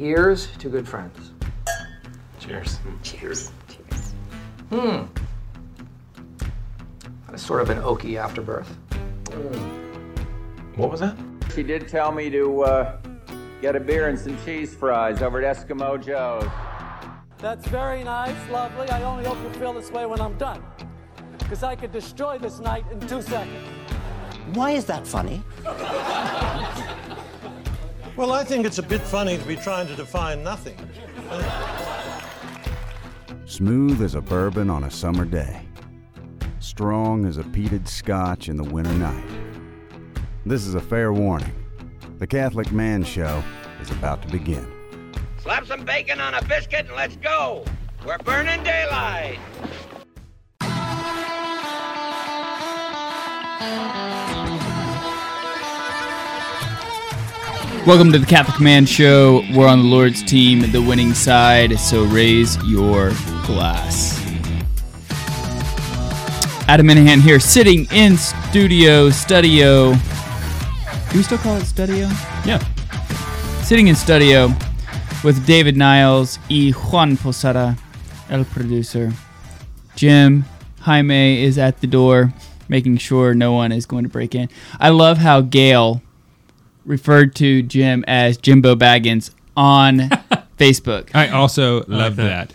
Here's to good friends. Cheers. Cheers. Cheers. Hmm. That's sort of an oaky afterbirth. What was that? She did tell me to uh, get a beer and some cheese fries over at Eskimo Joe's. That's very nice, lovely. I only hope you feel this way when I'm done. Because I could destroy this night in two seconds. Why is that funny? Well, I think it's a bit funny to be trying to define nothing. Smooth as a bourbon on a summer day. Strong as a peated scotch in the winter night. This is a fair warning. The Catholic Man Show is about to begin. Slap some bacon on a biscuit and let's go. We're burning daylight. Welcome to the Catholic Man Show. We're on the Lord's team, the winning side, so raise your glass. Adam Minihan here, sitting in studio, studio. Do we still call it studio? Yeah. Sitting in studio with David Niles y Juan Posada, el producer. Jim Jaime is at the door, making sure no one is going to break in. I love how Gail referred to Jim as Jimbo Baggins on Facebook. I also love that. that.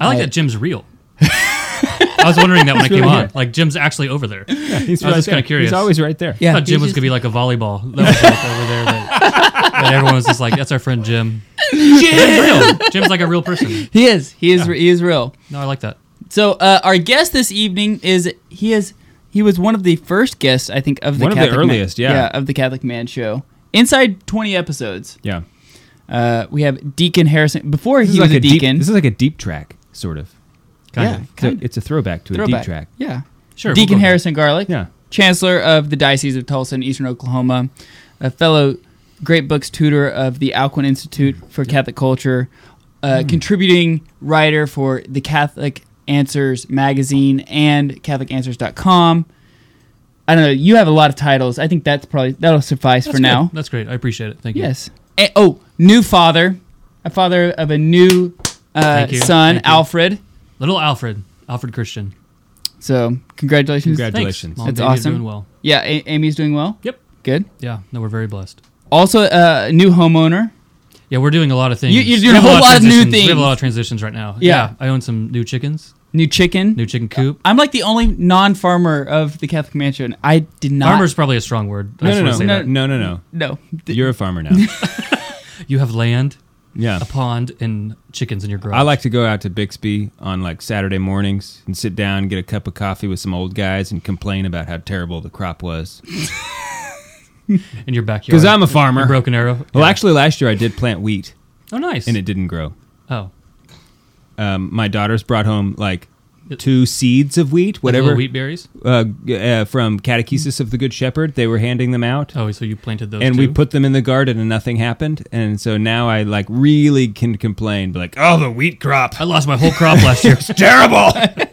I like I- that Jim's real. I was wondering that when I came really on. here. Like Jim's actually over there. Yeah, he's I was right just kind there. of curious. He's always right there. I Yeah, thought Jim he's was just- gonna be like a volleyball that was like over there. That, that everyone was just like, "That's our friend Jim." Jim's real. Jim's like a real person. He is. He is. He is real. No, I like that. So uh, our guest this evening is he is he was one of the first guests I think of the One of the Catholic Man- earliest, yeah. of the Catholic Man Show. Inside twenty episodes, Yeah. uh, we have Deacon Harrison. Before This he was like a deep- deacon, this is like a deep track, sort of. Kind yeah, of. It's a, it's a throwback to a deep track. Yeah, Sure. we'll Deacon Harrison Garlick, Yeah. Chancellor of the Diocese of Tulsa in Eastern Oklahoma, a fellow Great Books tutor of the Alcuin Institute for Catholic Culture, uh, Hmm. contributing writer for the Catholic Answers magazine and CatholicAnswers.com. I don't know. You have a lot of titles. I think that's probably that'll suffice That's for good. now. That's great. I appreciate it. Thank you. Yes. And- oh, new father, a father of a new uh, Thank you. son, Thank you. Alfred. Little Alfred, Alfred Christian. So congratulations. Congratulations. Thanks. Mom That's and awesome. Doing well. Yeah, A- Amy's doing well. Yep. Good. Yeah. No, we're very blessed. Also, uh, a new homeowner. Yeah, we're doing a lot of things. You- you're We doing have a whole lot of new things. We have a lot of transitions right now. Yeah. I own some new chickens, New chicken. new chicken coop. I'm like the only non-farmer of the Catholic Mansion. I did not. Farmer's probably a strong word. No, just no, no, say no, that. no, no, no. No. You're a farmer now. You have land, yeah. a pond, and chickens in your garage. I like to go out to Bixby on like Saturday mornings and sit down, get a cup of coffee with some old guys, and complain about how terrible the crop was. in your backyard. Because I'm a farmer. Broken Arrow. Well, Yeah. actually, last year I did plant wheat, oh, nice. and it didn't grow. oh, Um, my daughters brought home like two seeds of wheat, Like whatever, little wheat berries. uh, g- uh, from Catechesis of the Good Shepherd. They were handing them out. Oh, so you planted those. and too? we put them in the garden and nothing happened. And so now I like really can complain, be like, oh, the wheat crop. I lost my whole crop last year. It's terrible.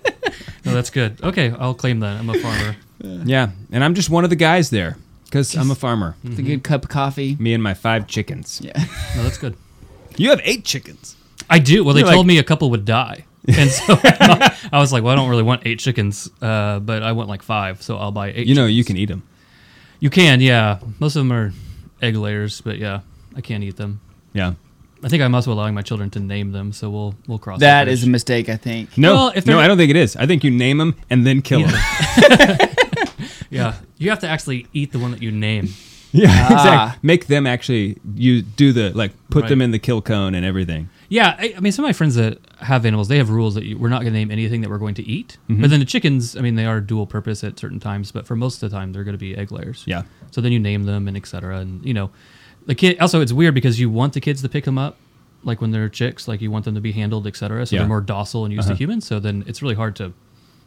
No, that's good. Okay, I'll claim that. I'm a farmer. yeah. And I'm just one of the guys there because I'm a farmer. It's a good cup of coffee. Me and my five chickens. Yeah. No, that's good. You have eight chickens. I do. Well, they You're told like- me a couple would die, and so I was like, "Well, I don't really want eight chickens, uh, but I want like five, so I'll buy eight." You know, you can eat them. You can, yeah. Most of them are egg layers, but yeah, I can't eat them. Yeah. I think I'm also allowing my children to name them, so we'll we'll cross That bridge. is a mistake, I think. No, Well, if no, they're- I don't think it is. I think you name them and then kill them. Yeah. You have to actually eat the one that you name. Yeah, Ah. exactly. Make them actually you do the like put them in the kill cone and everything. Yeah, I, I mean, some of my friends that have animals, they have rules that you, we're not going to name anything that we're going to eat. Mhm. But then the chickens, I mean, they are dual purpose at certain times, but for most of the time, they're going to be egg layers. Yeah. So then you name them and et cetera. And, you know, the kid, also, it's weird because you want the kids to pick them up, like when they're chicks, like you want them to be handled, et cetera. So Yeah. they're more docile and used Uh-huh. to humans. So then it's really hard to,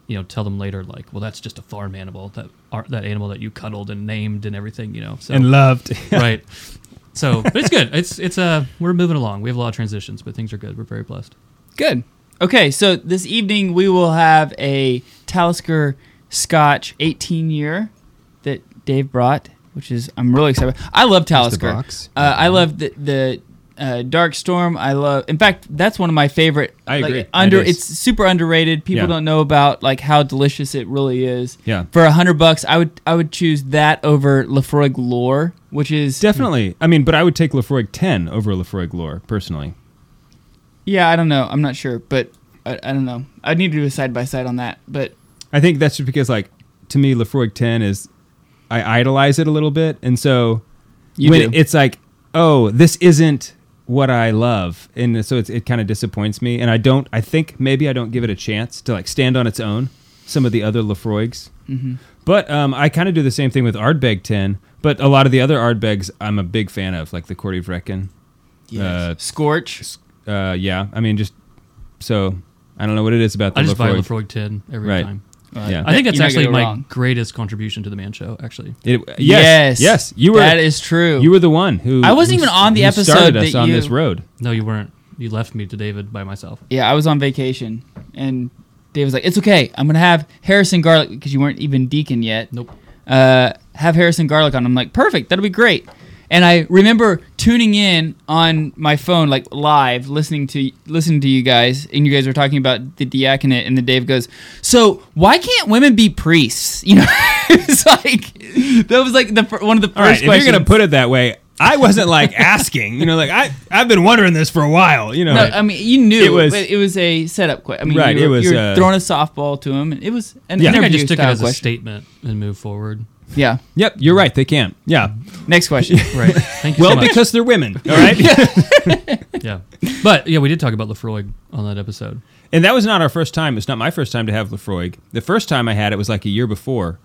you know, tell them later, like, well, that's just a farm animal, that ar- that animal that you cuddled and named and everything, you know. So, And loved. right. So, but it's good. It's it's uh we're moving along. We have a lot of transitions, but things are good. We're very blessed. Good. Okay, so this evening we will have a Talisker Scotch 18 year that Dave brought, which is I'm really excited. I love Just the Talisker. box? Uh, I love the the Uh, Dark Storm, I love. In fact, that's one of my favorite. I like, agree. under, It it's super underrated. People Yeah. don't know about like how delicious it really is. Yeah. For a hundred bucks, I would I would choose that over Laphroaig Lore, which is Definitely. I mean, but I would take Laphroaig 10 over Laphroaig Glore, personally. Yeah, I don't know. I'm not sure, but I, I don't know. I need to do a side by side on that. But I think that's just because, like, to me, Laphroaig 10 is, I idolize it a little bit. And so You when do. it's like, oh, this isn't what I love. And so it's, it kind of disappoints me. And I don't, I think maybe I don't give it a chance to, like, stand on its own, some of the other Laphroaigs. Mhm. But um, I kind of do the same thing with Ardbeg 10. But a lot of the other Ardbegs I'm a big fan of, like the Corryvreckan. Yes. Scorch. Uh, yeah. I mean, just so I don't know what it is about the I just buy Laphroaig. Laphroaig 10 every Right. time. Yeah. I think that's actually my wrong. greatest contribution to the Man Show. Actually, It, yes, Yes, yes, you were. that is true. You were the one who. I wasn't who even on the who episode Started us that on you- this road. no, you weren't. You left me to David by myself. Yeah, I was on vacation, and Dave was like, "It's okay. I'm gonna have Harrison Garlick because you weren't even deacon yet. Nope. Uh, have Harrison Garlick on." I'm like, "Perfect. That'll be great." And I remember tuning in on my phone, like live, listening to listening to you guys, and you guys were talking about the diaconate, and then Dave goes, "So why can't women be priests?" You know, it's like that was like the one of the first All right, if questions. you're gonna put it that way, I wasn't like asking. You know, like I I've been wondering this for a while. You know, No, I mean you knew It was- it was a setup question. I mean, Right, you it were, was, you were uh, throwing a softball to him, and it was an Yeah. I think I interview just took it style as a statement and moved forward. Yeah. Yep, you're right. They can't. Yeah. Next question. Right. Thank you Well, so much. because they're women. All right. yeah, but yeah, we did talk about Laphroaig on that episode. And that was not our first time. It's not my first time to have Laphroaig. The first time I had it was like a year before.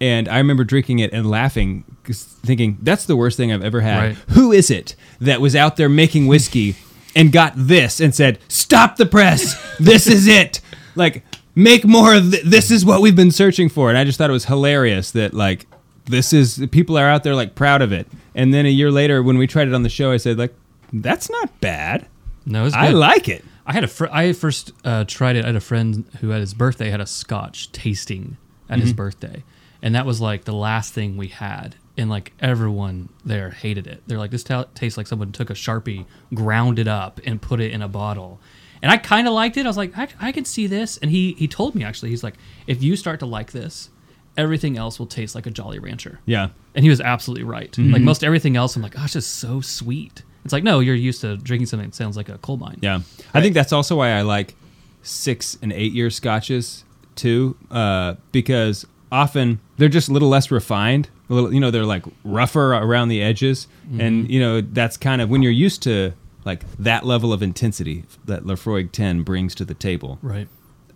And I remember drinking it and laughing, thinking, that's the worst thing I've ever had. Right. Who is it that was out there making whiskey and got this and said, stop the press. This is it. Like, make more of th- this is what we've been searching for. And I just thought it was hilarious that, like, this is, people are out there, like, proud of it. And then a year later, when we tried it on the show, I said, like, that's not bad. No, it's I good. like it. I had a fr- I first uh, tried it. I had a friend who at his birthday had a Scotch tasting at his Mhm. birthday, and that was like the last thing we had. And like everyone there hated it. They're like, this ta- tastes like someone took a sharpie, ground it up, and put it in a bottle. And I kind of liked it. I was like, I, I can see this. And he he told me actually, he's like, if you start to like this, everything else will taste like a Jolly Rancher. Yeah. And he was absolutely right. Mhm. Like most everything else, I'm like, oh, it's so sweet. It's like, no, you're used to drinking something that sounds like a coal mine. Yeah, I think that's also why I like six and eight year scotches too, uh, because often they're just a little less refined. A little, you know, they're like rougher around the edges, and Mhm. you know that's kind of when you're used to like that level of intensity that Laphroaig Ten brings to the table. Right.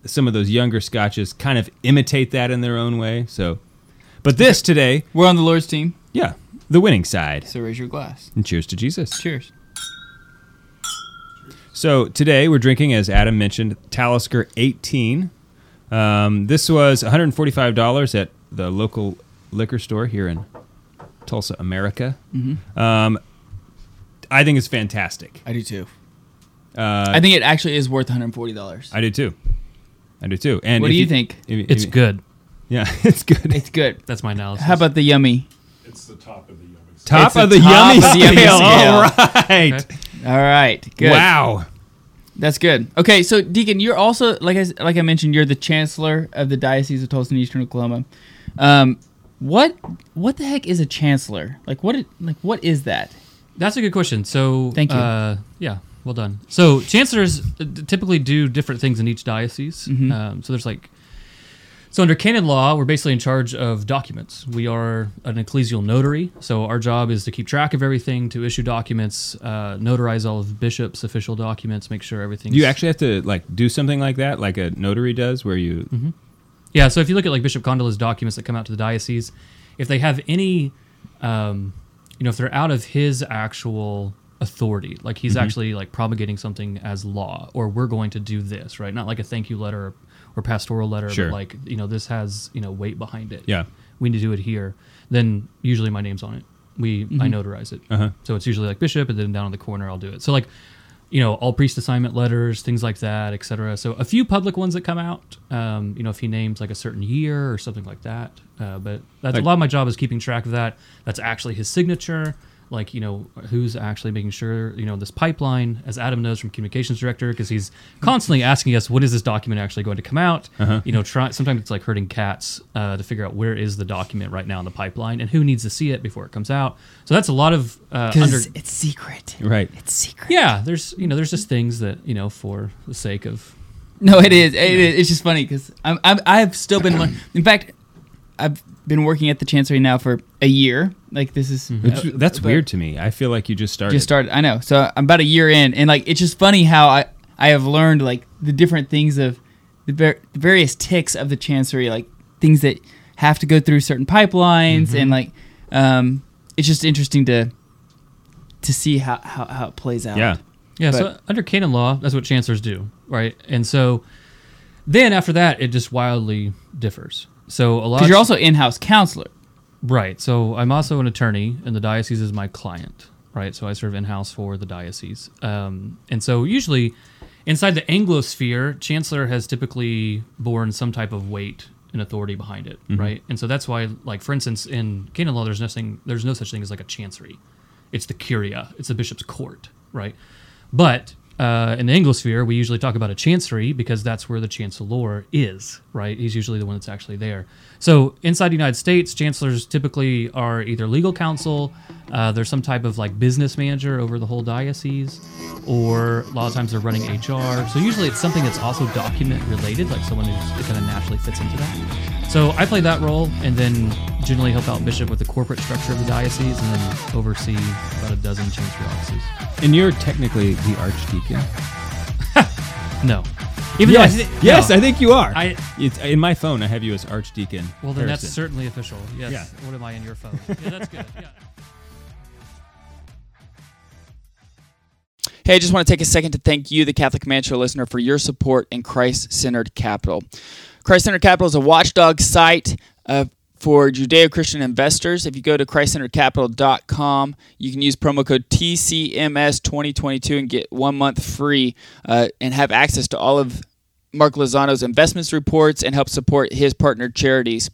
Some of those younger scotches kind of imitate that in their own way. So, but this today, We're on the Lord's team. yeah, the winning side. So raise your glass. And cheers to Jesus. Cheers. So today we're drinking, as Adam mentioned, Talisker 18. Um, this was $145 at the local liquor store here in Tulsa, America. Mhm. Um, I think it's fantastic. I do too. Uh, I think it actually is worth 140 dollars. I do too. I do too. And What do you think? if- It's if- good. Yeah, it's good. It's good. That's my analysis. How about the yummy? It's the top of the yummy. Top It's of the the top yummy of the yummy scale. scale. All right. All right. Good. Wow. That's good. Okay, so Deacon, you're also like I s- like I mentioned, you're the chancellor of the Diocese of Tulsa and Eastern Oklahoma. Um, what what the heck is a chancellor? Like what like what is that? That's a good question. So, Thank you. Uh, yeah, well done. So, chancellors uh, typically do different things in each diocese. Mhm. Um, so, there's like, so under canon law, we're basically in charge of documents. We are an ecclesial notary. So, our job is to keep track of everything, to issue documents, uh, notarize all of bishops' official documents, make sure everything's. Do you actually have to like do something like that, like a notary does, where you? Mhm. Yeah, so if you look at like Bishop Konderla's documents that come out to the diocese, if they have any, um, you know, if they're out of his actual authority, like he's Mhm. actually like promulgating something as law, or we're going to do this, right? Not like a thank you letter or pastoral letter, Sure. but like you know, this has you know weight behind it. Yeah. we need to do it here. Then usually my name's on it. We I Mhm. notarize it. Uh-huh. So it's usually like bishop, and then down in the corner I'll do it. So like, you know, all priest assignment letters, things like that, etc. So a few public ones that come out. Um, you know, if he names like a certain year or something like that. Uh, but that's a lot of my job is keeping track of that. That's actually his signature. Like you know who's actually making sure you know this pipeline, as Adam knows from communications director, because he's constantly asking us when is this document actually going to come out. Uh-huh. You know, try sometimes it's like herding cats uh, to figure out where is the document right now in the pipeline and who needs to see it before it comes out. So that's a lot of uh, under. Because it's secret. Right. It's secret. Yeah, there's you know there's just things that you know for the sake of No, it is. It is. It's just funny because I'm, I'm I've still been. In fact, I've been working at the chancery now for a year. Like this is Which, uh, that's weird to me. I feel like you just started. Just started. I know. So I'm about a year in, and like it's just funny how I I have learned like the different things of the, ver- the various ticks of the chancery, like things that have to go through certain pipelines, and like um, it's just interesting to to see how how, how it plays out. Yeah. Yeah, so under canon law, that's what chancellors do, right? And so then after that, it just wildly differs. So a lot. Because you're also in-house counselor. right. So I'm also an attorney, and the diocese is my client, right? So I serve in house for the diocese, um, and so usually inside the Anglo sphere, chancellor has typically borne some type of weight and authority behind it, Mhm. right? And so that's why, like for instance, in canon law, there's nothing, there's no such thing as like a chancery. It's the curia. It's the bishop's court, right? But uh, in the Anglosphere, we usually talk about a chancery because that's where the chancellor is, right? He's usually the one that's actually there. So inside the United States, chancellors typically are either legal counsel, uh, there's some type of like business manager over the whole diocese, or a lot of times they're running HR. So usually it's something that's also document related, like someone who kind of naturally fits into that. So I play that role, and then generally help out bishop with the corporate structure of the diocese, and then oversee about a dozen chancery offices. And you're technically the archdeacon. No. Even though I yes, yes, no. I think you are. I- it's, in my phone, I have you as archdeacon. Well, then that's certainly official. Yes. Yeah. What am I in your phone? Yeah, that's good. Yeah. Hey, I just want to take a second to thank you, the Catholic Man Show listener, for your support in Christ Centered Capital. Christ Centered Capital is a watchdog site uh, for Judeo Christian investors. If you go to ChristCenteredCapital.com, you can use promo code TCMS2022 and get one month free uh, and have access to all of Mark Lozano's investments reports and help support his partner charities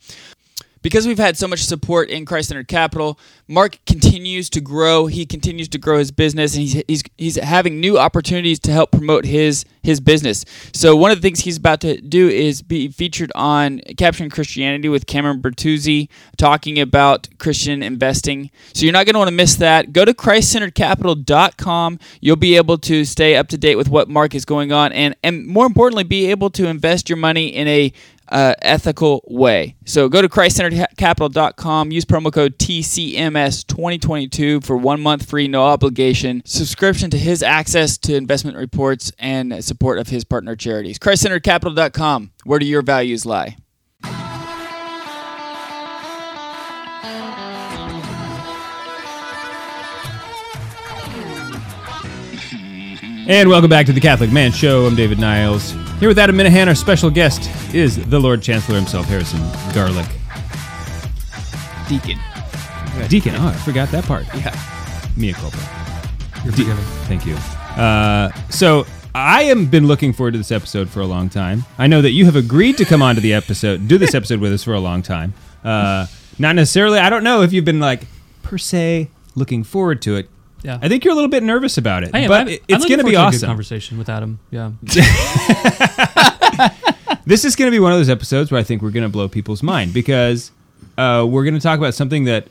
because we've had so much support in Christ Centered Capital, Mark continues to grow. He continues to grow his business, and he's, he's he's having new opportunities to help promote his his business. So one of the things he's about to do is be featured on Capturing Christianity with Cameron Bertuzzi, talking about Christian investing. So you're not going to want to miss that. Go to ChristCenteredCapital.com. You'll be able to stay up to date with what Mark is going on, and and more importantly, be able to invest your money in a uh, ethical way. So go to ChristCenteredCapital.com, use promo code TCMS2022 for one month free, no obligation subscription to his access to investment reports and support of his partner charities. ChristCenteredCapital.com, where do your values lie? And welcome back to the Catholic Man Show. I'm David Niles. Here with Adam Minihan, our special guest is the Lord Chancellor himself, Harrison Garlick. Deacon. Deacon. Oh, I forgot that part. Yeah. Mea culpa. You're De- forgiven. Thank you. Uh, so I have been looking forward to this episode for a long time. I know that you have agreed to come on to the episode, do this episode with us for a long time. Uh, not necessarily. I don't know if you've been like per se looking forward to it. Yeah. I think you're a little bit nervous about it, I am. but I'm, it- I'm it's looking going to be forward to a good awesome. conversation with Adam. Yeah. this is going to be one of those episodes where I think we're going to blow people's mind because uh, we're going to talk about something that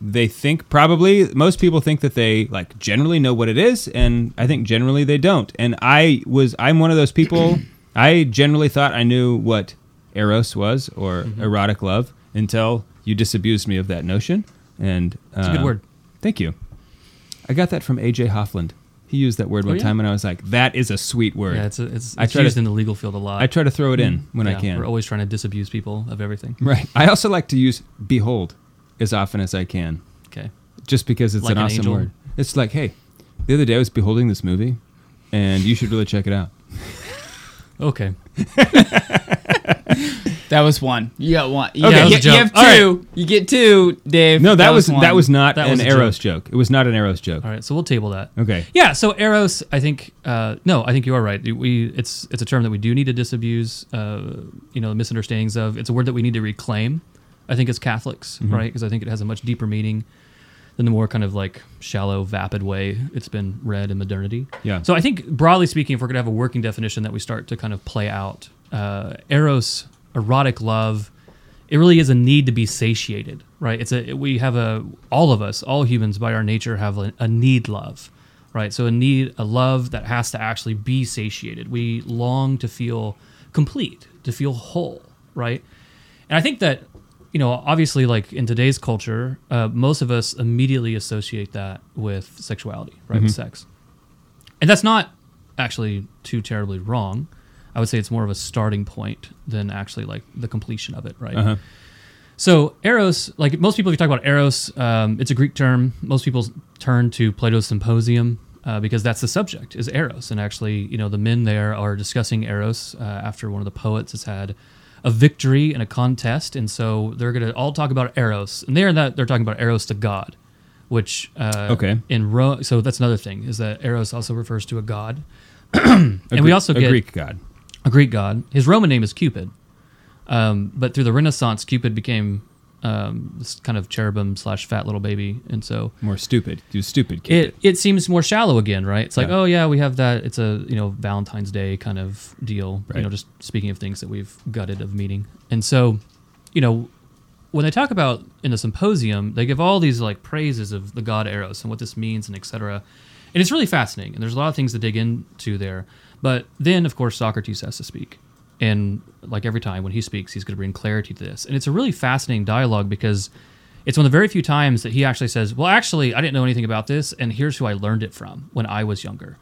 they think probably most people think that they like generally know what it is, and I think generally they don't. And I was I'm one of those people. I generally thought I knew what eros was or Mm-hmm. erotic love until you disabused me of that notion. And It's a good uh, word. Thank you. I got that from AJ Hoffland. He used that word Oh, one yeah? time, and I was like, "That is a sweet word." Yeah, it's a, it's, I it's used to- in the legal field a lot. I try to throw it in mm-hmm. when I can. We're always trying to disabuse people of everything. Right. I also like to use behold as often as I can. Okay. Just because it's Like an an awesome angel? word. It's like, hey, the other day I was beholding this movie and you should really check it out. Okay. That was one. You got one. You, Okay. got- you- you have All right. two. You get two, Dave. No, that, was, one. that was not That an was a Eros joke. It was not an Eros joke. All right. So we'll table that. Okay. Yeah. So eros, I think. Uh, no, I think you are right. We it's it's a term that we do need to disabuse. Uh, you know, misunderstandings of. It's a word that we need to reclaim. I think as Catholics, Mhm. right? Because I think it has a much deeper meaning than the more kind of like shallow, vapid way it's been read in modernity. Yeah. So I think broadly speaking, if we're gonna have a working definition that we start to kind of play out, uh, eros, erotic love, it really is a need to be satiated, right? It's a we have a all of us, all humans by our nature have a, need love, right? So a need, a love that has to actually be satiated. We long to feel complete, to feel whole, right? And I think that you know, obviously, like in today's culture, uh, most of us immediately associate that with sexuality, right? With Mhm. sex, and that's not actually too terribly wrong. I would say it's more of a starting point than actually like the completion of it, right? Uh-huh. So eros, like most people, if you talk about eros, um, it's a Greek term. Most people turn to Plato's Symposium uh, because that's the subject is eros, and actually, you know, the men there are discussing eros uh, after one of the poets has had a victory in a contest, and so they're going to all talk about eros, and they're that they're talking about eros to God, which uh, Okay. in Rome. So that's another thing is that eros also refers to a god, and we Gre- also a get Greek god. A Greek god. His Roman name is Cupid, um, but through the Renaissance, Cupid became um, this kind of cherubim slash fat little baby, and so More stupid. Do stupid. it it seems more shallow again, right? It's like, Yeah. oh yeah, we have that. It's a you know Valentine's Day kind of deal. You know, just speaking of things that we've gutted of meaning, and so, you know, when they talk about in the symposium, they give all these like praises of the god Eros and what this means and etc. And it's really fascinating, and there's a lot of things to dig into there. But then, of course, Socrates has to speak, and like every time when he speaks, he's going to bring clarity to this. And it's a really fascinating dialogue because it's one of the very few times that he actually says, "Well, actually, I didn't know anything about this, and here's who I learned it from when I was younger,"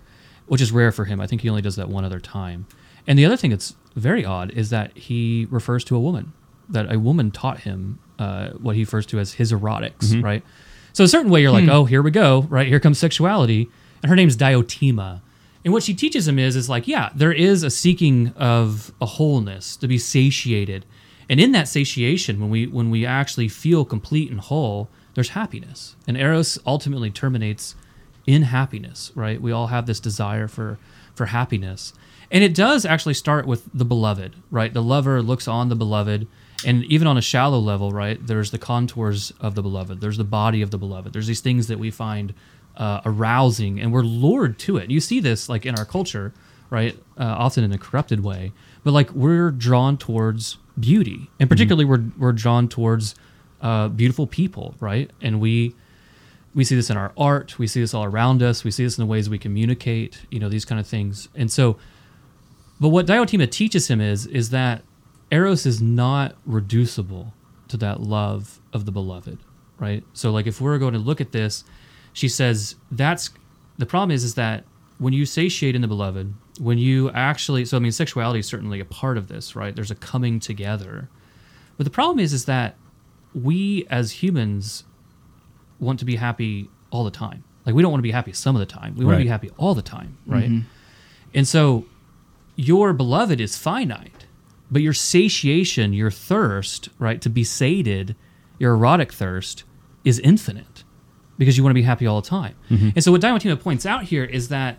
which is rare for him. I think he only does that one other time. And the other thing that's very odd is that he refers to a woman, that a woman taught him uh, what he refers to as his erotics, Mhm. right? So a certain way, you're like, Hmm. oh, here we go, right? Here comes sexuality, and her name's Diotima. And what she teaches him is, is like, yeah, there is a seeking of a wholeness to be satiated, and in that satiation, when we when we actually feel complete and whole, there's happiness. And Eros ultimately terminates in happiness, right? We all have this desire for for happiness. And it does actually start with the beloved, right? The lover looks on the beloved, and even on a shallow level, right? There's the contours of the beloved. There's the body of the beloved. There's these things that we find uh, arousing, and we're lured to it. You see this like in our culture, right? Uh, often in a corrupted way, but like we're drawn towards beauty, and particularly we're we're drawn towards uh, beautiful people, right? And we we see this in our art we see this all around us we see this in the ways we communicate you know these kind of things and so but what diotima teaches him is is that eros is not reducible to that love of the beloved right so like if we're going to look at this she says that's the problem is is that when you satiate in the beloved when you actually so i mean sexuality is certainly a part of this right there's a coming together but the problem is is that we as humans want to be happy all the time. Like we don't want to be happy some of the time. We want to be happy all the time, right? Mhm. And so your beloved is finite, but your satiation, your thirst, right, to be sated, your erotic thirst is infinite because you want to be happy all the time. Mhm. And so what Diotima points out here is that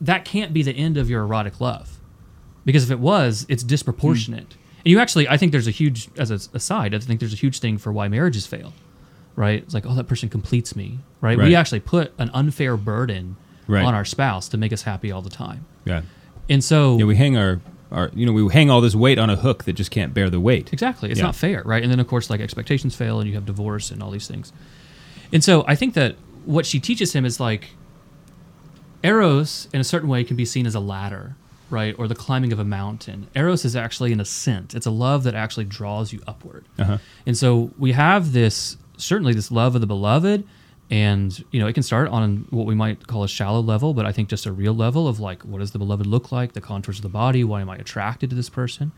that can't be the end of your erotic love because if it was, it's disproportionate. And you actually, I think there's a huge, as a aside, I think there's a huge thing for why marriages fail, right? It's like, oh, that person completes me, right? Right. We actually put an unfair burden Right. on our spouse to make us happy all the time. Yeah. And so, Yeah, we hang our, our, you know, we hang all this weight on a hook that just can't bear the weight. Exactly. It's Yeah. not fair, right? And then of course like expectations fail and you have divorce and all these things. And so I think that what she teaches him is like eros in a certain way can be seen as a ladder, right? Or the climbing of a mountain. Eros is actually an ascent. It's a love that actually draws you upward. Uh-huh. And so we have this certainly this love of the beloved and you know it can start on what we might call a shallow level but i think just a real level of like what does the beloved look like the contours of the body why am i attracted to this person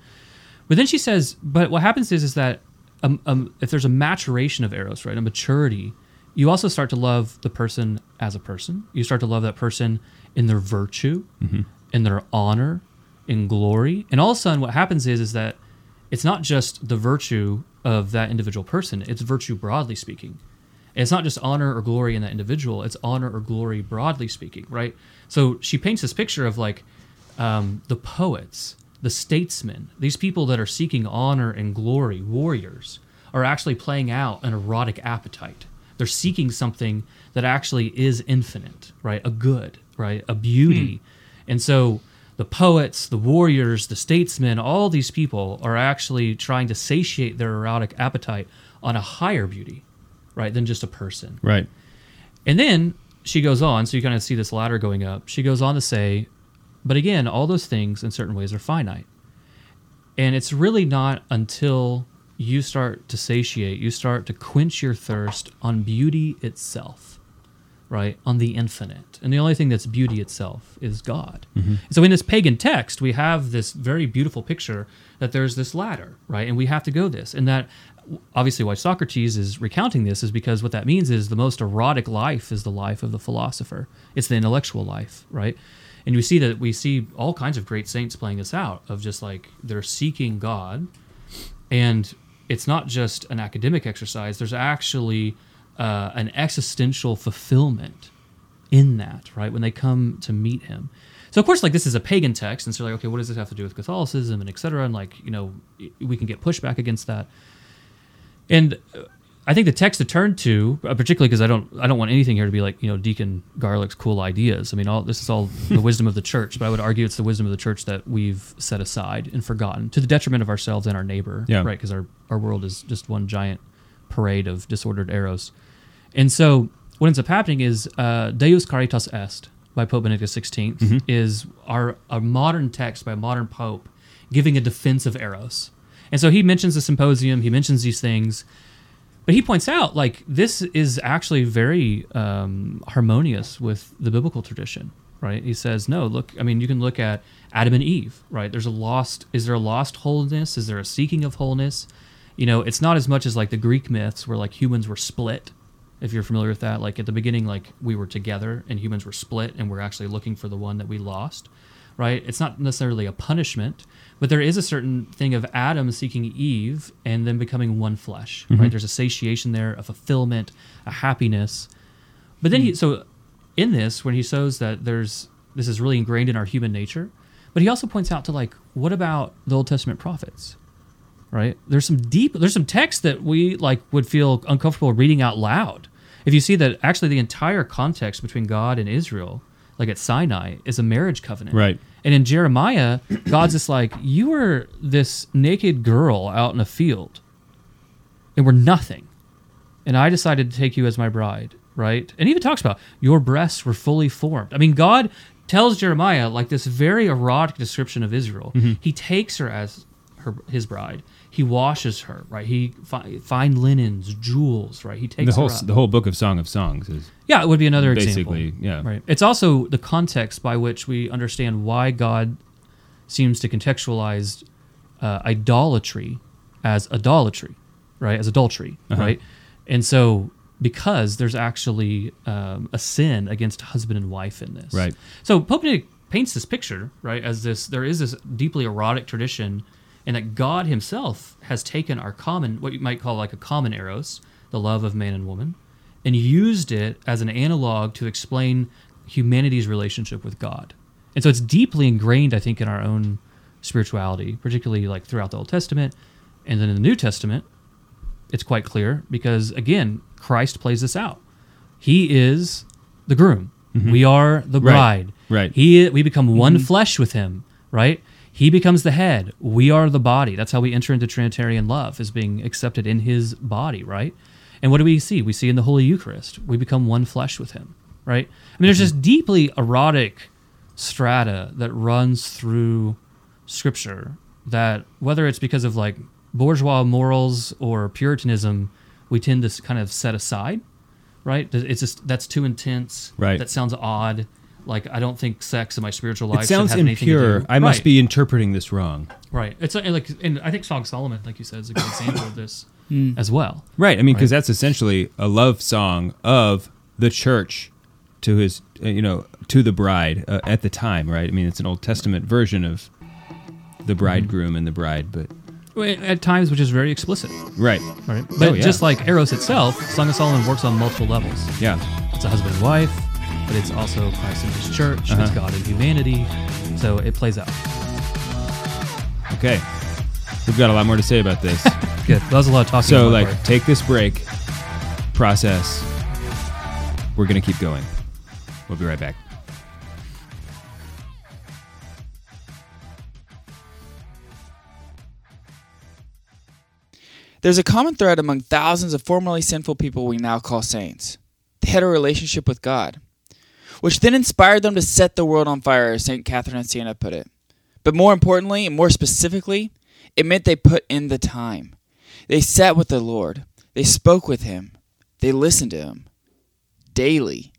but then she says, but what happens is, is that um, um, if there's a maturation of eros, right, a maturity, you also start to love the person as a person. You start to love that person in their virtue, Mhm. in their honor, in glory, and all of a sudden, what happens is, is that it's not just the virtue of that individual person; it's virtue broadly speaking. And it's not just honor or glory in that individual; it's honor or glory broadly speaking, right? So she paints this picture of like um, the poets, the statesmen, these people that are seeking honor and glory, warriors, are actually playing out an erotic appetite They're seeking something that actually is infinite, right? A good, right? A beauty. Hmm. And so the poets, the warriors, the statesmen, all these people are actually trying to satiate their erotic appetite on a higher beauty, right, than just a person. Right. And then she goes on, so you kind of see this ladder going up. She goes on to say, but again, all those things in certain ways are finite. And it's really not until you start to satiate, you start to quench your thirst on beauty itself, right? On the infinite. And the only thing that's beauty itself is God. Mm-hmm. So in this pagan text, we have this very beautiful picture that there's this ladder, right? And we have to go this. And that obviously why Socrates is recounting this is because what that means is the most erotic life is the life of the philosopher. It's the intellectual life, right? And we see that we see all kinds of great saints playing this out of just like they're seeking God and it's not just an academic exercise there's actually uh, an existential fulfillment in that right when they come to meet him. So of course like this is a pagan text and so like okay what does this have to do with catholicism? and etc and like you know we can get pushback against that. And uh, I think the text to turn to, uh, particularly because I don't, I don't want anything here to be like you know Deacon Garlick's cool ideas. I mean, all this is all the wisdom of the church, but I would argue it's the wisdom of the church that we've set aside and forgotten to the detriment of ourselves and our neighbor. Yeah. Right, because our our world is just one giant parade of disordered eros, and so what ends up happening is uh, Deus Caritas Est by Pope Benedict XVI is our a modern text by a modern pope giving a defense of eros. And so he mentions the symposium, he mentions these things, but he points out like this is actually very um, harmonious with the biblical tradition, right? He says, no, look, I mean, you can look at Adam and Eve, right? There's a lost, is there a lost wholeness? Is there a seeking of wholeness? You know, it's not as much as like the Greek myths where like humans were split. If you're familiar with that, like at the beginning, like we were together and humans were split and we're actually looking for the one that we lost, right? It's not necessarily a punishment, but there is a certain thing of Adam seeking Eve and then becoming one flesh, mm-hmm. right? There's a satiation there, a fulfillment, a happiness. But then he, so in this, when he shows that there's, this is really ingrained in our human nature, but he also points out to like, what about the Old Testament prophets? Right? There's some deep, there's some text that we like would feel uncomfortable reading out loud. If you see that actually the entire context between God and Israel, like at Sinai, is a marriage covenant. Right. And in Jeremiah, God's just like, you were this naked girl out in a field and were nothing. And I decided to take you as my bride, right? And he even talks about your breasts were fully formed. I mean, God tells Jeremiah like this very erotic description of Israel. Mm-hmm. He takes her as her his bride. He washes her, right? He fi- fine linens, jewels, right? He takes The whole the whole book of Song of Songs is Yeah, it would be another example. basically yeah. Right. It's also the context by which we understand why God seems to contextualize uh, idolatry as idolatry, right? As adultery, Uh-huh. right? And so because there's actually um, a sin against husband and wife in this, Right. So Pope Benedict paints this picture, right, as this there is this deeply erotic tradition, and that God Himself has taken our common, what you might call like a common eros, the love of man and woman, and used it as an analog to explain humanity's relationship with God. And so it's deeply ingrained, I think, in our own spirituality, particularly like throughout the Old Testament. And then in the New Testament, it's quite clear because, again, Christ plays this out. He is the groom. Mm-hmm. We are the bride. Right. He we become one mm-hmm. flesh with him, right? He becomes the head. We are the body. That's how we enter into Trinitarian love, is being accepted in his body, right? And what do we see? We see in the Holy Eucharist, we become one flesh with him, right? I mean, there's mm-hmm. this deeply erotic strata that runs through scripture that whether it's because of like bourgeois morals or puritanism, we tend to kind of set aside, right? It's just that's too intense. Right. That sounds odd. Like I don't think sex in my spiritual life It sounds should have anything to impure. do- I must Right. be interpreting this wrong. right. It's uh, like, and I think Song of Solomon, like you said, is a good example of this as well. Right. I mean, because that's essentially a love song of the church to his, uh, you know, to the bride uh, at the time, right? I mean, it's an Old Testament version of the bridegroom and the bride, but At times, which is very explicit, right, right? But Oh, yeah. just like Eros itself, Song of Solomon works on multiple levels. yeah, It's a husband and wife, but it's also Christ and His church. Uh-huh. It's God and humanity. So it plays out. okay. We've got a lot more to say about this. Good. That was a lot of talking. so, like, part. take this break, process. We're going to keep going. We'll be right back. There's a common thread among thousands of formerly sinful people we now call saints. They had a relationship with God, which then inspired them to set the world on fire, as St. Catherine of Siena put it. But more importantly, and more specifically, it meant they put in the time. They sat with the Lord, they spoke with Him, they listened to Him daily.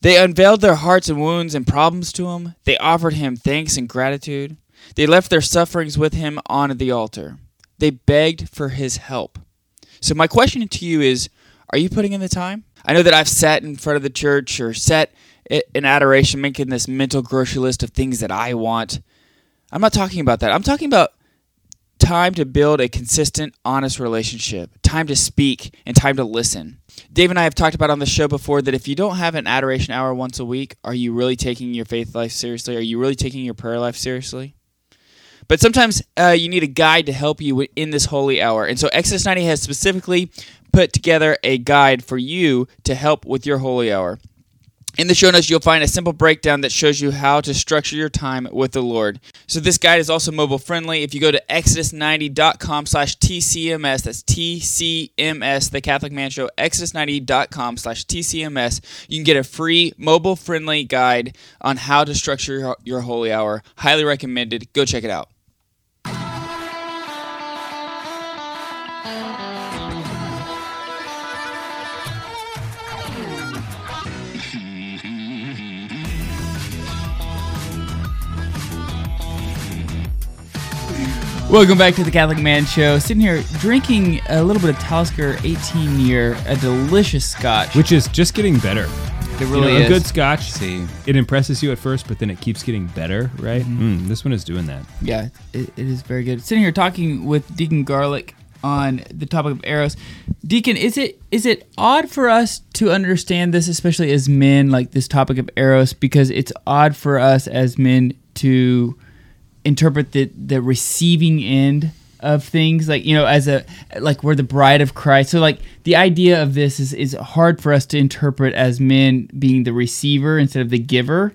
They unveiled their hearts and wounds and problems to Him, they offered Him thanks and gratitude, they left their sufferings with Him on the altar. They begged for his help. So, my question to you is Are you putting in the time? I know that I've sat in front of the church or sat in adoration making this mental grocery list of things that I want. I'm not talking about that. I'm talking about time to build a consistent, honest relationship, time to speak, and time to listen. Dave and I have talked about on the show before that if you don't have an adoration hour once a week, are you really taking your faith life seriously? Are you really taking your prayer life seriously? But sometimes uh, you need a guide to help you in this holy hour. And so Exodus 90 has specifically put together a guide for you to help with your holy hour. In the show notes, you'll find a simple breakdown that shows you how to structure your time with the Lord. So this guide is also mobile friendly. If you go to exodus90.com slash TCMS, that's TCMS, the Catholic Man Show, exodus90.com slash TCMS, you can get a free mobile friendly guide on how to structure your, your holy hour. Highly recommended. Go check it out. Welcome back to the Catholic Man Show. Sitting here drinking a little bit of Talisker 18 year, a delicious scotch. Which is just getting better. It You really know, is. A good scotch, See. it impresses you at first, but then it keeps getting better, right? Mm, this one is doing that. Yeah, it, it is very good. Sitting here talking with Deacon Garlick on the topic of eros. Deacon, is it is it odd for us to understand this, especially as men, like this topic of eros, because it's odd for us as men to interpret the the receiving end of things like you know as a like we're the bride of christ so like the idea of this is is hard for us to interpret as men being the receiver instead of the giver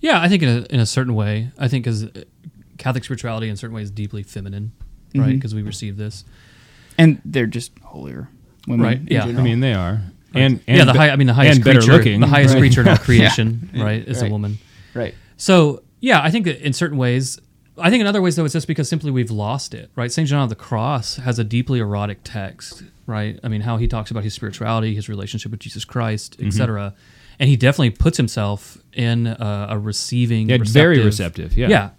Yeah, I think in a, in a certain way, I think as uh, Catholic spirituality in certain ways deeply feminine, right? Mm-hmm. Because we receive this, and they're just holier women right? Yeah, general. I mean, they are. And, and yeah, the high, I mean, the highest and creature, looking. the highest Right. creature in all Yeah. creation, right, is Right. a woman. right So yeah, I think that in certain ways, I think in other ways though, it's just because simply we've lost it, right? Saint John of the Cross has a deeply erotic text, right? I mean, how he talks about his spirituality, his relationship with Jesus Christ, Mm-hmm. etc. And he definitely puts himself in a, a receiving, Yeah, very receptive, yeah. yeah.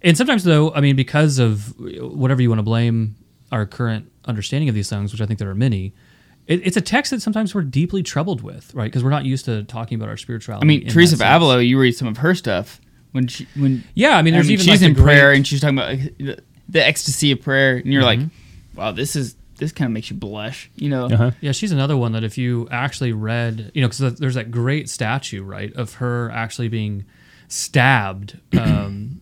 And sometimes though, I mean, because of whatever you want to blame our current understanding of these things, which I think there are many. It, it's a text that sometimes we're deeply troubled with, right? Because we're not used to talking about our spirituality. i mean teresa of avila you read some of her stuff when she when Yeah, I mean, there's even she's like in the great- prayer and she's talking about like, the, the ecstasy of prayer and you're like Mm-hmm. wow this is this kind of makes you blush you know Uh-huh. Yeah, she's another one that if you actually read, you know, because there's that great statue, right, of her actually being stabbed um,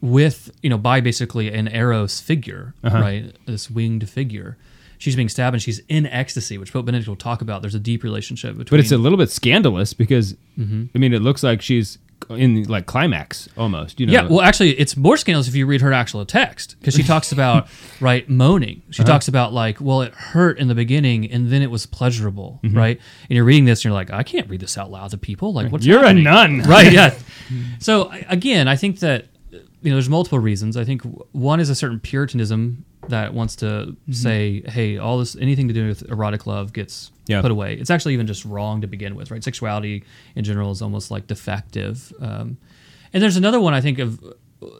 with, you know, by basically an Eros figure, Uh-huh. right, this winged figure. She's being stabbed and she's in ecstasy, which Pope Benedict will talk about. There's a deep relationship between. But it's a little bit scandalous because, Mm-hmm. I mean, it looks like she's in like climax almost. You know? Yeah, well, actually, it's more scandalous if you read her actual text because she talks about right moaning. She Uh-huh. talks about like, well, it hurt in the beginning and then it was pleasurable, Mm-hmm. right? And you're reading this and you're like, I can't read this out loud to people. Like, what's You're a nun. right? Yeah. so again, I think that you know, there's multiple reasons. I think one is a certain puritanism that wants to Mm-hmm. say, hey, all this anything to do with erotic love gets Yeah. put away. It's actually even just wrong to begin with, right? Sexuality in general is almost like defective. Um, and there's another one I think of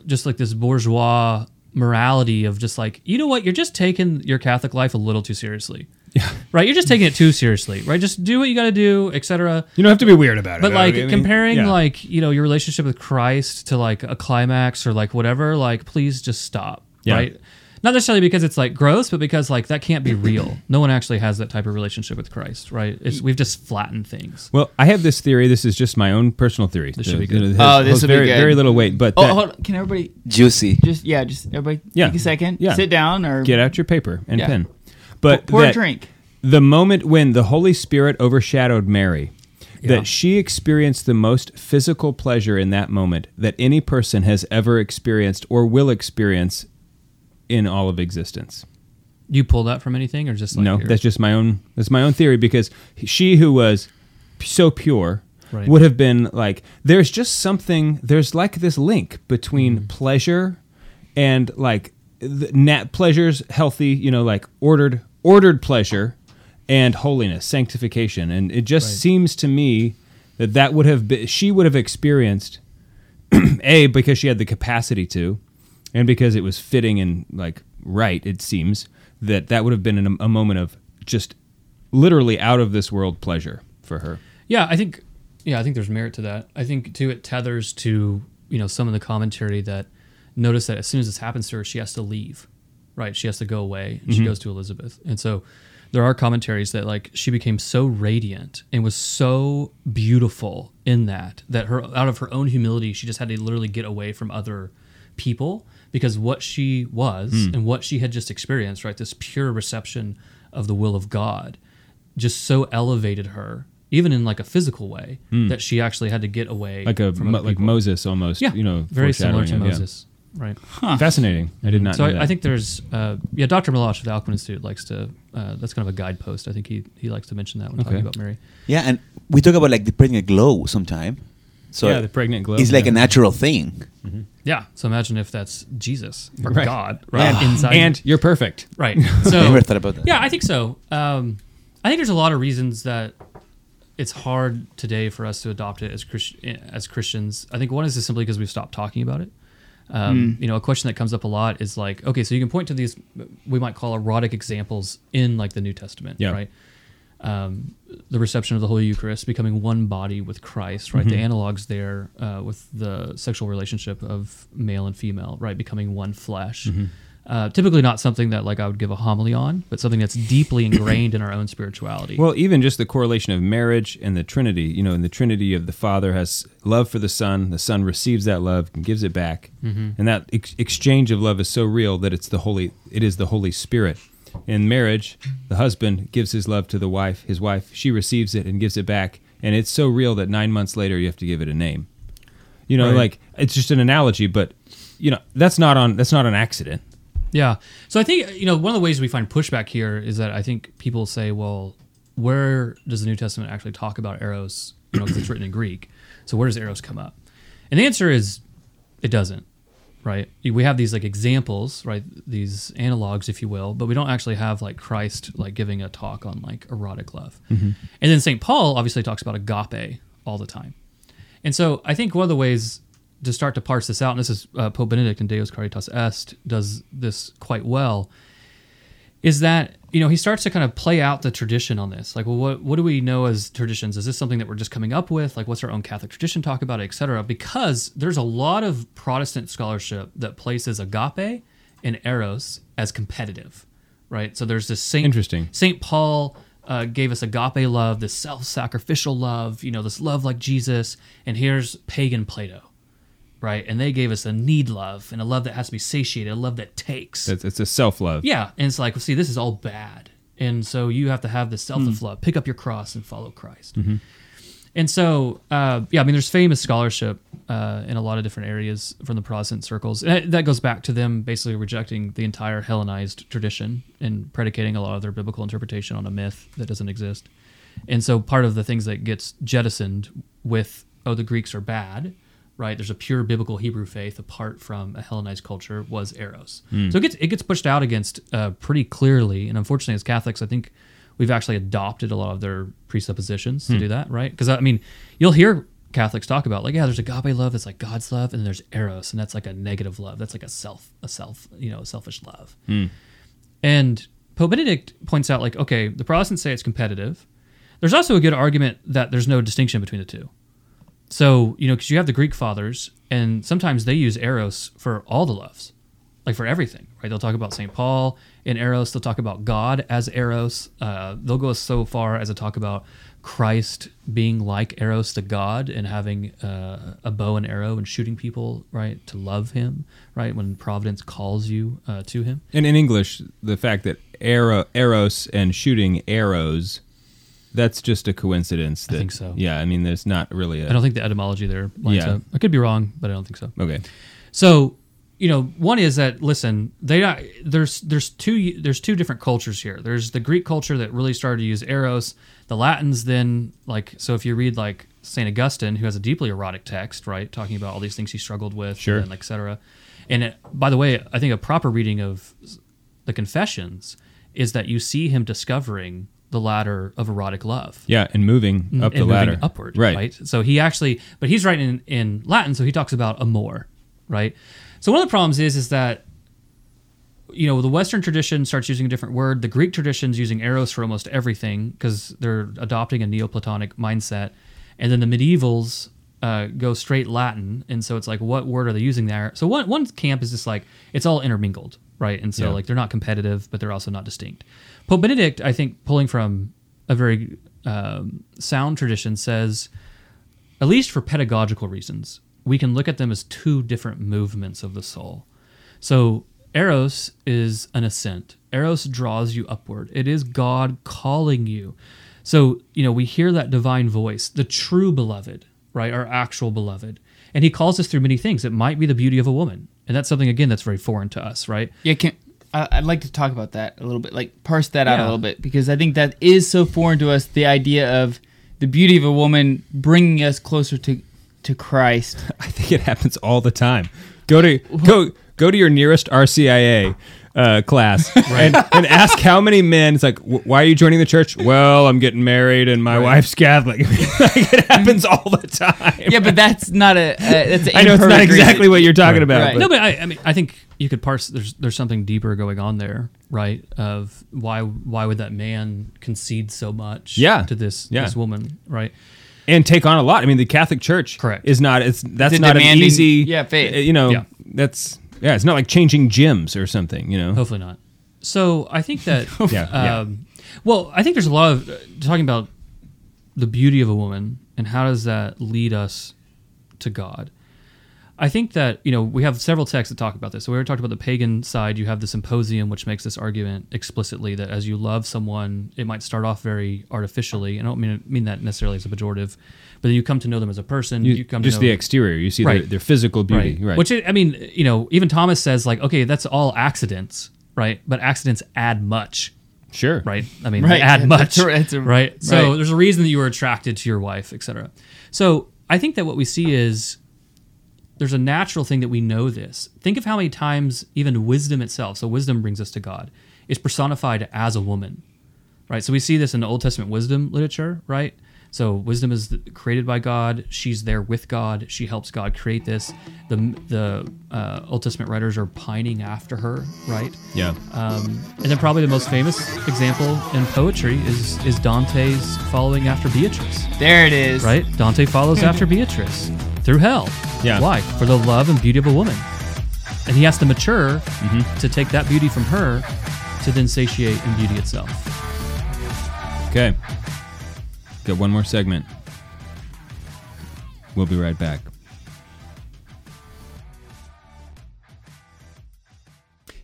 just like this bourgeois morality of just like, you know what, you're just taking your Catholic life a little too seriously. Yeah. Right? You're just taking it too seriously, right? Just do what you got to do, etc. You don't have to be weird about it. But like I mean, comparing yeah. like, you know, your relationship with Christ to like a climax or like whatever, like please just stop. Yeah. Right? Not necessarily because it's like gross, but because like that can't be real. No one actually has that type of relationship with Christ, right? It's we've just flattened things. Well, I have this theory. This is just my own personal theory. This should be good. it has- Oh, this holds will be very, good. very little weight. But oh that- hold on. can everybody Juicy. just yeah just everybody Yeah. take a second Yeah. sit down or get out your paper and Yeah. pen. But pour a drink the moment when the Holy Spirit overshadowed Mary, Yeah. that she experienced the most physical pleasure in that moment that any person has ever experienced or will experience in all of existence. You pull that from anything, or just like no, your- that's just my own. That's my own theory because she who was so pure Right. would have been like. There's just something. There's like this link between Mm-hmm. pleasure and like the nat pleasures, healthy. You know, like ordered ordered pleasure and holiness, sanctification, and it just Right. seems to me that that would have been she would have experienced a because she had the capacity to and because it was fitting and like right it seems that that would have been an, a moment of just literally out of this world pleasure for her Yeah, I think yeah, I think there's merit to that. I think too it tethers to, you know, some of the commentary that notice that as soon as this happens to her, she has to leave. Right? She has to go away and she mm-hmm. goes to Elizabeth. And so there are commentaries that like she became so radiant and was so beautiful in that that her out of her own humility she just had to literally get away from other people because what she was Mm. and what she had just experienced right this pure reception of the will of god just so elevated her even in like a physical way Mm. that she actually had to get away like a from mo- like moses almost yeah you know very similar to foreshadowing of- yeah. moses right fascinating i did not so know I, that. I think there's uh, yeah dr milosh of the Alcuin Institute likes to uh, that's kind of a guidepost i think he he likes to mention that when talking about mary Yeah, and we talk about like the pregnant glow sometime. So Yeah, the pregnant glow, It's like yeah. a natural thing. Yeah. So imagine if that's Jesus or Right. God, right? And- Inside. and you're perfect. Right. So Never thought about that. Yeah, I think so. Um, I think there's a lot of reasons that it's hard today for us to adopt it as Christ- as Christians. I think one is just simply because we've stopped talking about it. Um, Mm. You know, a question that comes up a lot is like, okay, so you can point to these we might call erotic examples in like the New Testament, Yeah. right? Um, the reception of the Holy Eucharist, becoming one body with Christ, right? The Mhm. analogs there uh, with the sexual relationship of male and female, right? Becoming one flesh. Mhm. Uh, typically not something that like I would give a homily on, but something that's deeply ingrained in our own spirituality. Well, even just the correlation of marriage and the Trinity, you know, in the Trinity of the Father has love for the Son, the Son receives that love and gives it back, Mhm. and that ex- exchange of love is so real that it's the Holy, it is the Holy Spirit. In marriage, the husband gives his love to the wife, his wife, she receives it and gives it back, and it's so real that nine months later you have to give it a name. You know, Right. like it's just an analogy, but you know that's not on that's not an accident. Yeah. So I think you know one of the ways we find pushback here is that I think people say, well, where does the New Testament actually talk about eros? You know, because it's written in Greek. So where does eros come up? And the answer is, it doesn't. Right. We have these like examples, right? These analogs, if you will, but we don't actually have like Christ like giving a talk on like erotic love. Mhm. And then St. Paul obviously talks about agape all the time. And so I think one of the ways to start to parse this out, and this is uh, Pope Benedict in Deus Caritas Est does this quite well, is that you know he starts to kind of play out the tradition on this. Like, well, what what do we know as traditions? Is this something that we're just coming up with? Like, what's our own Catholic tradition talk about, it, et cetera? Because there's a lot of Protestant scholarship that places agape and eros as competitive, right? So there's this Saint Interesting. Saint Paul uh, gave us agape love, this self-sacrificial love, you know, this love like Jesus, and here's pagan Plato, right? And they gave us a need love and a love that has to be satiated, a love that takes. It's, it's a self love. Yeah, and it's like, see, this is all bad, and so you have to have this selfless love. Pick up your cross and follow Christ. Mhm. And so, uh, yeah, I mean, there's famous scholarship uh, in a lot of different areas from the Protestant circles. And that goes back to them basically rejecting the entire Hellenized tradition and predicating a lot of their biblical interpretation on a myth that doesn't exist. And so, part of the things that gets jettisoned with, oh, the Greeks are bad, right? There's a pure biblical Hebrew faith apart from a Hellenized culture was eros. Hmm. So it gets it gets pushed out against uh, pretty clearly. And unfortunately, as Catholics, I think we've actually adopted a lot of their presuppositions to Hmm. do that, right? Because I mean, you'll hear Catholics talk about like, yeah, there's agape love that's like God's love, and then there's eros, and that's like a negative love. That's like a self, a self, you know, a selfish love. Hmm. And Pope Benedict points out, like, okay, the Protestants say it's competitive. There's also a good argument that there's no distinction between the two. So, you know, because you have the Greek fathers, and sometimes they use Eros for all the loves, like for everything, right? They'll talk about St. Paul in Eros. They'll talk about God as Eros. Uh, they'll go so far as to talk about Christ being like Eros to God and having uh, a bow and arrow and shooting people, right? To love him, right? When providence calls you uh, to him. And in English, the fact that eros and shooting arrows, that's just a coincidence. That, think so. Yeah, I mean, there's not really a. I don't think the etymology there lines Yeah. up. I could be wrong, but I don't think so. Okay. So, you know, one is that listen, they not, there's there's two there's two different cultures here. There's the Greek culture that really started to use eros. The Latins then like so if you read like Saint Augustine, who has a deeply erotic text, right, talking about all these things he struggled with, Sure. and etc. And it, by the way, I think a proper reading of the Confessions is that you see him discovering the ladder of erotic love. Yeah, and moving up and the moving ladder. upward, Right. right? So he actually, but he's writing in, in Latin, so he talks about amor, right? So one of the problems is is that you know the Western tradition starts using a different word. The Greek tradition's using eros for almost everything because they're adopting a Neoplatonic mindset, and then the medievals uh, go straight Latin, and so it's like, what word are they using there? So one one camp is just like it's all intermingled, right? And so Yeah. like they're not competitive, but they're also not distinct. Pope Benedict, I think, pulling from a very um, sound tradition, says at least for pedagogical reasons, we can look at them as two different movements of the soul. So, Eros is an ascent. Eros draws you upward. It is God calling you. So, you know, we hear that divine voice, the true beloved, right? Our actual beloved. And he calls us through many things. It might be the beauty of a woman. And that's something, again, that's very foreign to us, right? Yeah, can I'd like to talk about that a little bit, like parse that out a little bit, because I think that is so foreign to us. The idea of the beauty of a woman bringing us closer to to Christ. I think it happens all the time. Go to go go to your nearest RCIA uh, class and, and ask how many men. It's like, "Wh- why are you joining the church? Well, I'm getting married and my wife's Catholic. like, it happens all the time. Yeah, but that's not a. Uh, that's an I know it's not exactly reason. what you're talking about. Right. but- No, but I, I mean, I think you could parse. There's there's something deeper going on there, right? Of why why would that man concede so much? Yeah. to this Yeah. this woman, right? and take on a lot. I mean, the Catholic Church Correct. is not. It's that's It's not an easy. yeah, faith. You know, Yeah. that's yeah. It's not like changing gyms or something. You know. Hopefully not. So I think that. Yeah, yeah. Um, well, I think there's a lot of uh, talking about the beauty of a woman and how does that lead us to God. I think that you know we have several texts that talk about this. So we already talked about the pagan side. You have the symposium, which makes this argument explicitly that as you love someone, it might start off very artificially. I don't mean mean that necessarily as a pejorative, but then you come to know them as a person. You, You, come just to know the exterior. You see their, Right. their physical beauty. Right. Which I mean, you know, even Thomas says like, okay, that's all accidents, right? But accidents add much, sure. right? I mean, Right. they add much, that's a- right? So right. there's a reason that you were attracted to your wife, etc. So I think that what we see is there's a natural thing that we know this. Think of how many times even wisdom itself, so wisdom brings us to God, is personified as a woman, right? So we see this in the Old Testament wisdom literature, right? So wisdom is created by God. She's there with God. She helps God create this. The the uh, Old Testament writers are pining after her, right? Yeah. Um, and then probably the most famous example in poetry is is Dante's following after Beatrice, There it is. right? Dante follows after Beatrice through hell. Yeah. Why? For the love and beauty of a woman. And he has to mature Mm-hmm. to take that beauty from her to then satiate in beauty itself. Okay. Got one more segment. We'll be right back.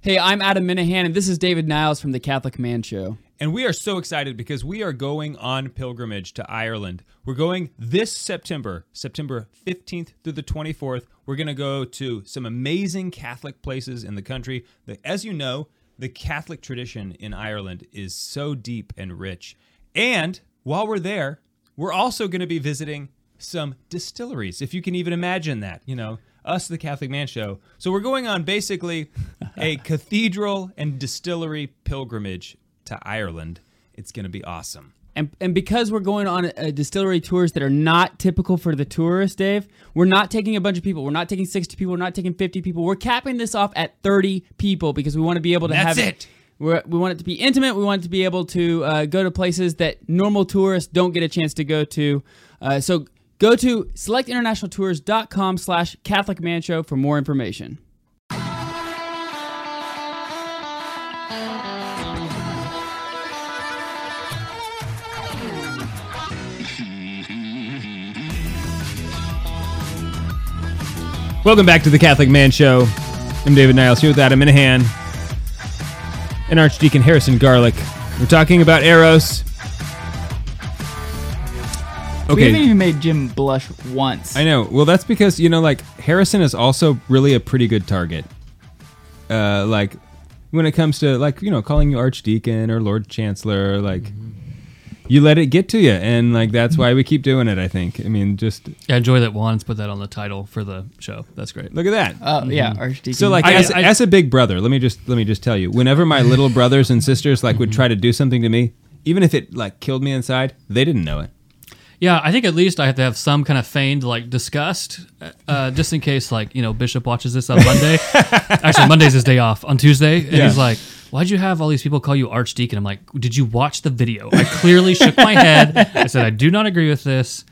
Hey, I'm Adam Minihan, and this is David Niles from the Catholic Man Show. And we are so excited because we are going on pilgrimage to Ireland. We're going this September, September 15th through the 24th. We're going to go to some amazing Catholic places in the country. The, as you know, the Catholic tradition in Ireland is so deep and rich. And while we're there, we're also going to be visiting some distilleries, if you can even imagine that. You know, us, the Catholic Man Show. So we're going on basically a cathedral and distillery pilgrimage to Ireland. It's going to be awesome. And, and because we're going on uh distillery tours that are not typical for the tourist, Dave, we're not taking a bunch of people. We're not taking 60 people. We're not taking 50 people. We're capping this off at 30 people because we want to be able to That's have it. We're, we want it to be intimate. We want it to be able to uh, go to places that normal tourists don't get a chance to go to. Uh, so go to selectinternationaltours.com slash Catholic Man Show for more information. Welcome back to the Catholic Man Show. I'm David Niles here with Adam Minihan. And Archdeacon Harrison Garlick. We're talking about Eros. We haven't Okay, even made Jim blush once. I know. Well, that's because you know, like Harrison is also really a pretty good target. Uh, like when it comes to like you know calling you Archdeacon or Lord Chancellor, like you let it get to you, and like that's why we keep doing it. I think. I mean, just Yeah, I enjoy that Juan's put that on the title for the show. That's great. look at that. Oh yeah, Archdeacon. So like I- as, I- as a big brother, let me just let me just tell you, whenever my little brothers and sisters like would try to do something to me, even if it like killed me inside, they didn't know it. Yeah, I think at least I have to have some kind of feigned like disgust, uh, just in case like you know Bishop watches this on Monday. Actually, Monday's his day off. On Tuesday, and Yeah. he's like, "Why'd you have all these people call you Archdeacon?" I'm like, "Did you watch the video?" I clearly shook my head. I said, "I do not agree with this."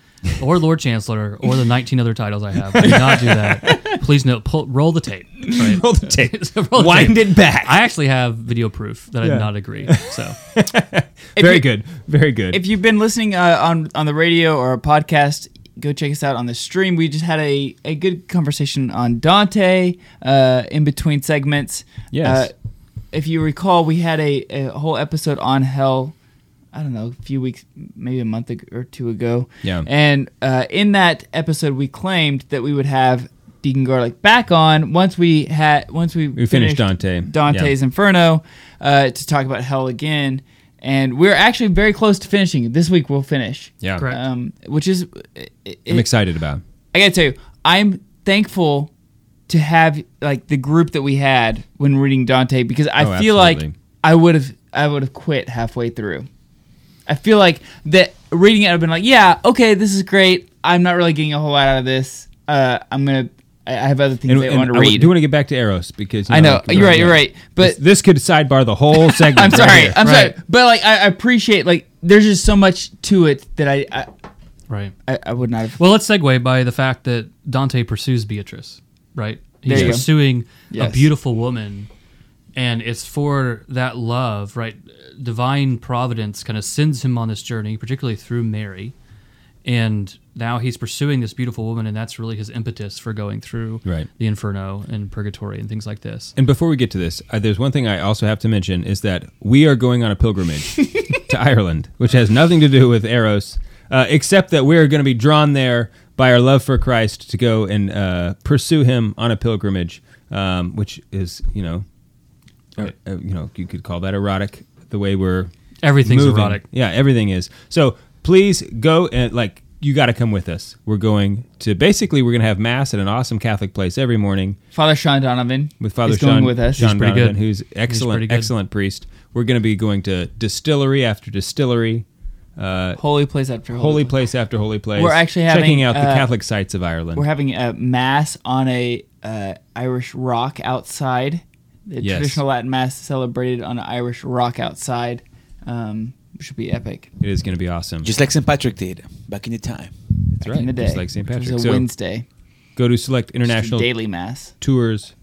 Or Lord Chancellor, or the 19 other titles I have. I do not do that. Please note, pull, roll the tape. Right? Roll the tape. So roll the Wind tape. it back. I actually have video proof that I Yeah. did not agree. So Very you- good, very good. if you've been listening uh, on on the radio or a podcast, go check us out on the stream. We just had a, a good conversation on Dante uh, in between segments. Yes. Uh, if you recall, we had a, a whole episode on hell. I don't know, a few weeks, maybe a month ag- or two ago. Yeah. And uh, in that episode, we claimed that we would have Deacon Garlick back on once we had once we, We finished Dante. Dante's Inferno uh, to talk about hell again. And we're actually very close to finishing. This week we'll finish. Yeah. Correct. Um, which is, it, I'm excited about. I gotta tell you, I'm thankful to have like the group that we had when reading Dante because I Oh, feel like. I would have I would have quit halfway through. I feel like that reading it, I've been like, yeah, okay, this is great. I'm not really getting a whole lot out of this. Uh, I'm gonna. I I have other things And, I and want to I read. do want to get back to Eros because you I know you're right. You're right. But this, this could sidebar the whole segment. I'm sorry. here. I'm Right. sorry. But like, I, I appreciate like there's just so much to it that I I, right. I, I would not have. Well, let's segue by the fact that Dante pursues Beatrice, right? He's There you go. pursuing a beautiful woman, and it's for that love, right? Divine providence kind of sends him on this journey, particularly through Mary, and now he's pursuing this beautiful woman, and that's really his impetus for going through Right. the Inferno and Purgatory and things like this. And before we get to this, uh, there's one thing I also have to mention is that we are going on a pilgrimage to Ireland, which has nothing to do with Eros, uh, except that we're going to be drawn there by our love for Christ to go and uh, pursue Him on a pilgrimage, um, which is, you know, uh, uh, you know, you could call that erotic. The way we're Everything's moving. erotic. Yeah, everything is. So please go and like you got to come with us. We're going to basically we're going to have mass at an awesome Catholic place every morning Father Sean Donovan with Father Sean, going with us. Sean pretty Donovan, good. who's excellent, pretty good. excellent priest. We're going to be going to distillery after distillery, uh, Holy place after holy, holy place after holy place. We're actually having, checking out the uh, Catholic sites of Ireland. We're having a mass on a uh, Irish rock outside. The Yes. traditional Latin mass celebrated on an Irish rock outside, um, which would be epic. it is going to be awesome. Just like St. Patrick did back in the time. That's back right. in the day, Just like St. which Patrick. was a So Wednesday. go to select international daily mass. tours.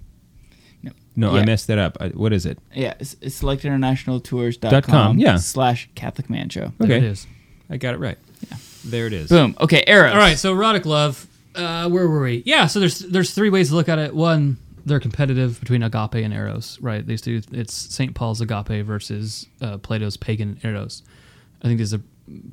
No. No, I messed that up. I, what is it? Yeah, it's, it's selectinternationaltours.com Dot com, yeah. slash Catholic Man Show. There Okay. it is. I got it right. Yeah. There it is. Boom. Okay, Eros. All right, so erotic love. Uh, where were we? Yeah, so there's there's three ways to look at it. One, they're competitive between agape and eros, right? These two, it's St. Paul's agape versus uh, Plato's pagan eros. I think there's a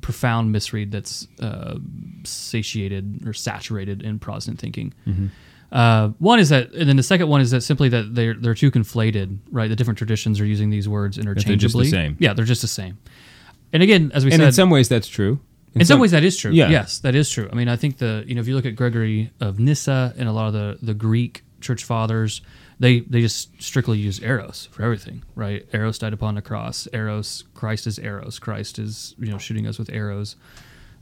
profound misread that's uh, satiated or saturated in Protestant thinking. Mm-hmm. Uh, one is that, and then the second one is that simply that they're they're too conflated, right? The different traditions are using these words interchangeably. they're just the same. Yeah, they're just the same. And again, as we and said, in some ways that's true. in some ways that is true. Yeah. Yes, that is true. I mean, I think the you know if you look at Gregory of Nyssa and a lot of the the Greek church fathers, they they just strictly use eros for everything, right? Eros died upon the cross. Eros, Christ is eros. Christ is you know shooting us with arrows.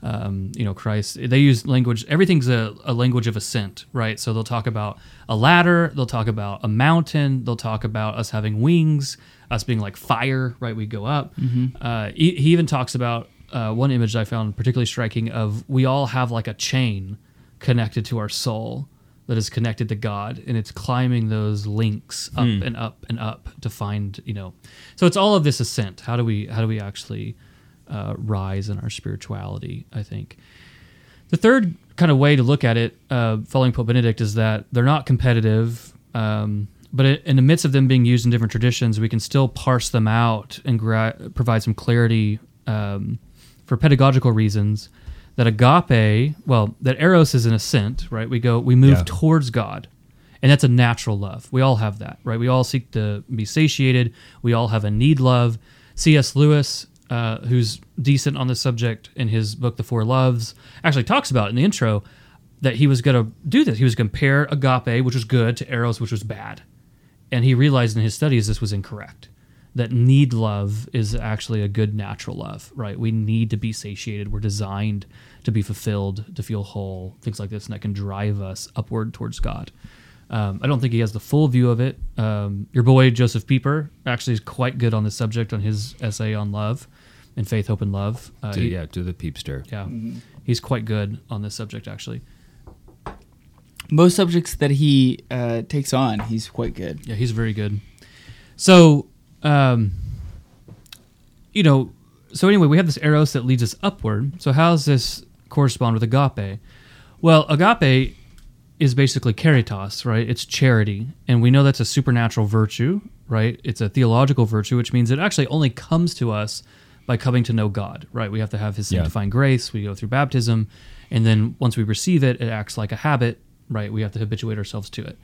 Um, you know, Christ. They use language. Everything's a, a language of ascent, right? So they'll talk about a ladder. They'll talk about a mountain. They'll talk about us having wings, us being like fire, right? We go up. Uh, he, he even talks about uh, one image I found particularly striking of we all have like a chain connected to our soul that is connected to God, and it's climbing those links up Hmm. and up and up to find you know. So it's all of this ascent. How do we how do we actually uh, rise in our spirituality? I think. The third kind of way to look at it, uh, following Pope Benedict, is that they're not competitive, um, but in the midst of them being used in different traditions, we can still parse them out and gra- provide some clarity um, for pedagogical reasons. That agape, well, that eros is an ascent, right? We go, we move Yeah. towards God, and that's a natural love. We all have that, right? We all seek to be satiated. We all have a need love. C.S. Lewis, uh, who's decent on this subject in his book, The Four Loves, actually talks about in the intro that he was going to do this. He was compare agape, which was good, to eros, which was bad. And he realized in his studies this was incorrect. That need love is actually a good natural love, right? We need to be satiated. We're designed to be fulfilled, to feel whole, things like this, and that can drive us upward towards God. Um, I don't think he has the full view of it. Um, your boy Josef Pieper actually is quite good on this subject on his essay on love and faith, hope, and love. Uh, To- he- yeah, to the peepster. Yeah, he's quite good on this subject actually. Most subjects that he uh, takes on, he's quite good. Yeah, he's very good. So, um, you know, so anyway, we have this eros that leads us upward. So, how does this correspond with agape? Well, agape is basically caritas, right? It's charity, and we know that's a supernatural virtue, right? It's a theological virtue, which means it actually only comes to us by coming to know God, right? We have to have His Yeah. sanctifying grace. We go through baptism, and then once we receive it, it acts like a habit, right? We have to habituate ourselves to it.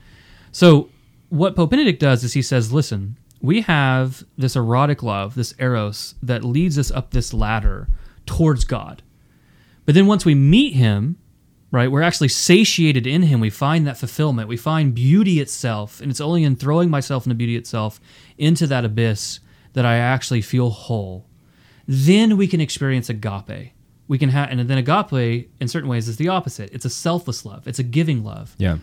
So, what Pope Benedict does is he says, listen, we have this erotic love, this eros, that leads us up this ladder towards God. But then once we meet him, right, we're actually satiated in him. We find that fulfillment. We find beauty itself. And it's only in throwing myself in the beauty itself into that abyss that I actually feel whole. Then we can experience agape. We can have, and then agape, in certain ways, is the opposite. It's a selfless love. It's a giving love. Yeah.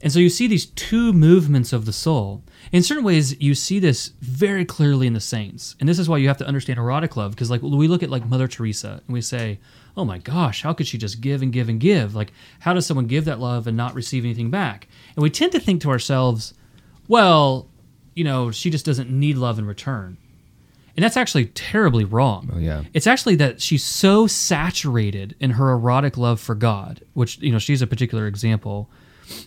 And so you see these two movements of the soul. In certain ways, you see this very clearly in the saints. And this is why you have to understand erotic love. Because like we look at like Mother Teresa and we say, oh my gosh, how could she just give and give and give? Like, how does someone give that love and not receive anything back? And we tend to think to ourselves, well, you know, she just doesn't need love in return. And that's actually terribly wrong. Oh, yeah. It's actually that she's so saturated in her erotic love for God, which, you know, she's a particular example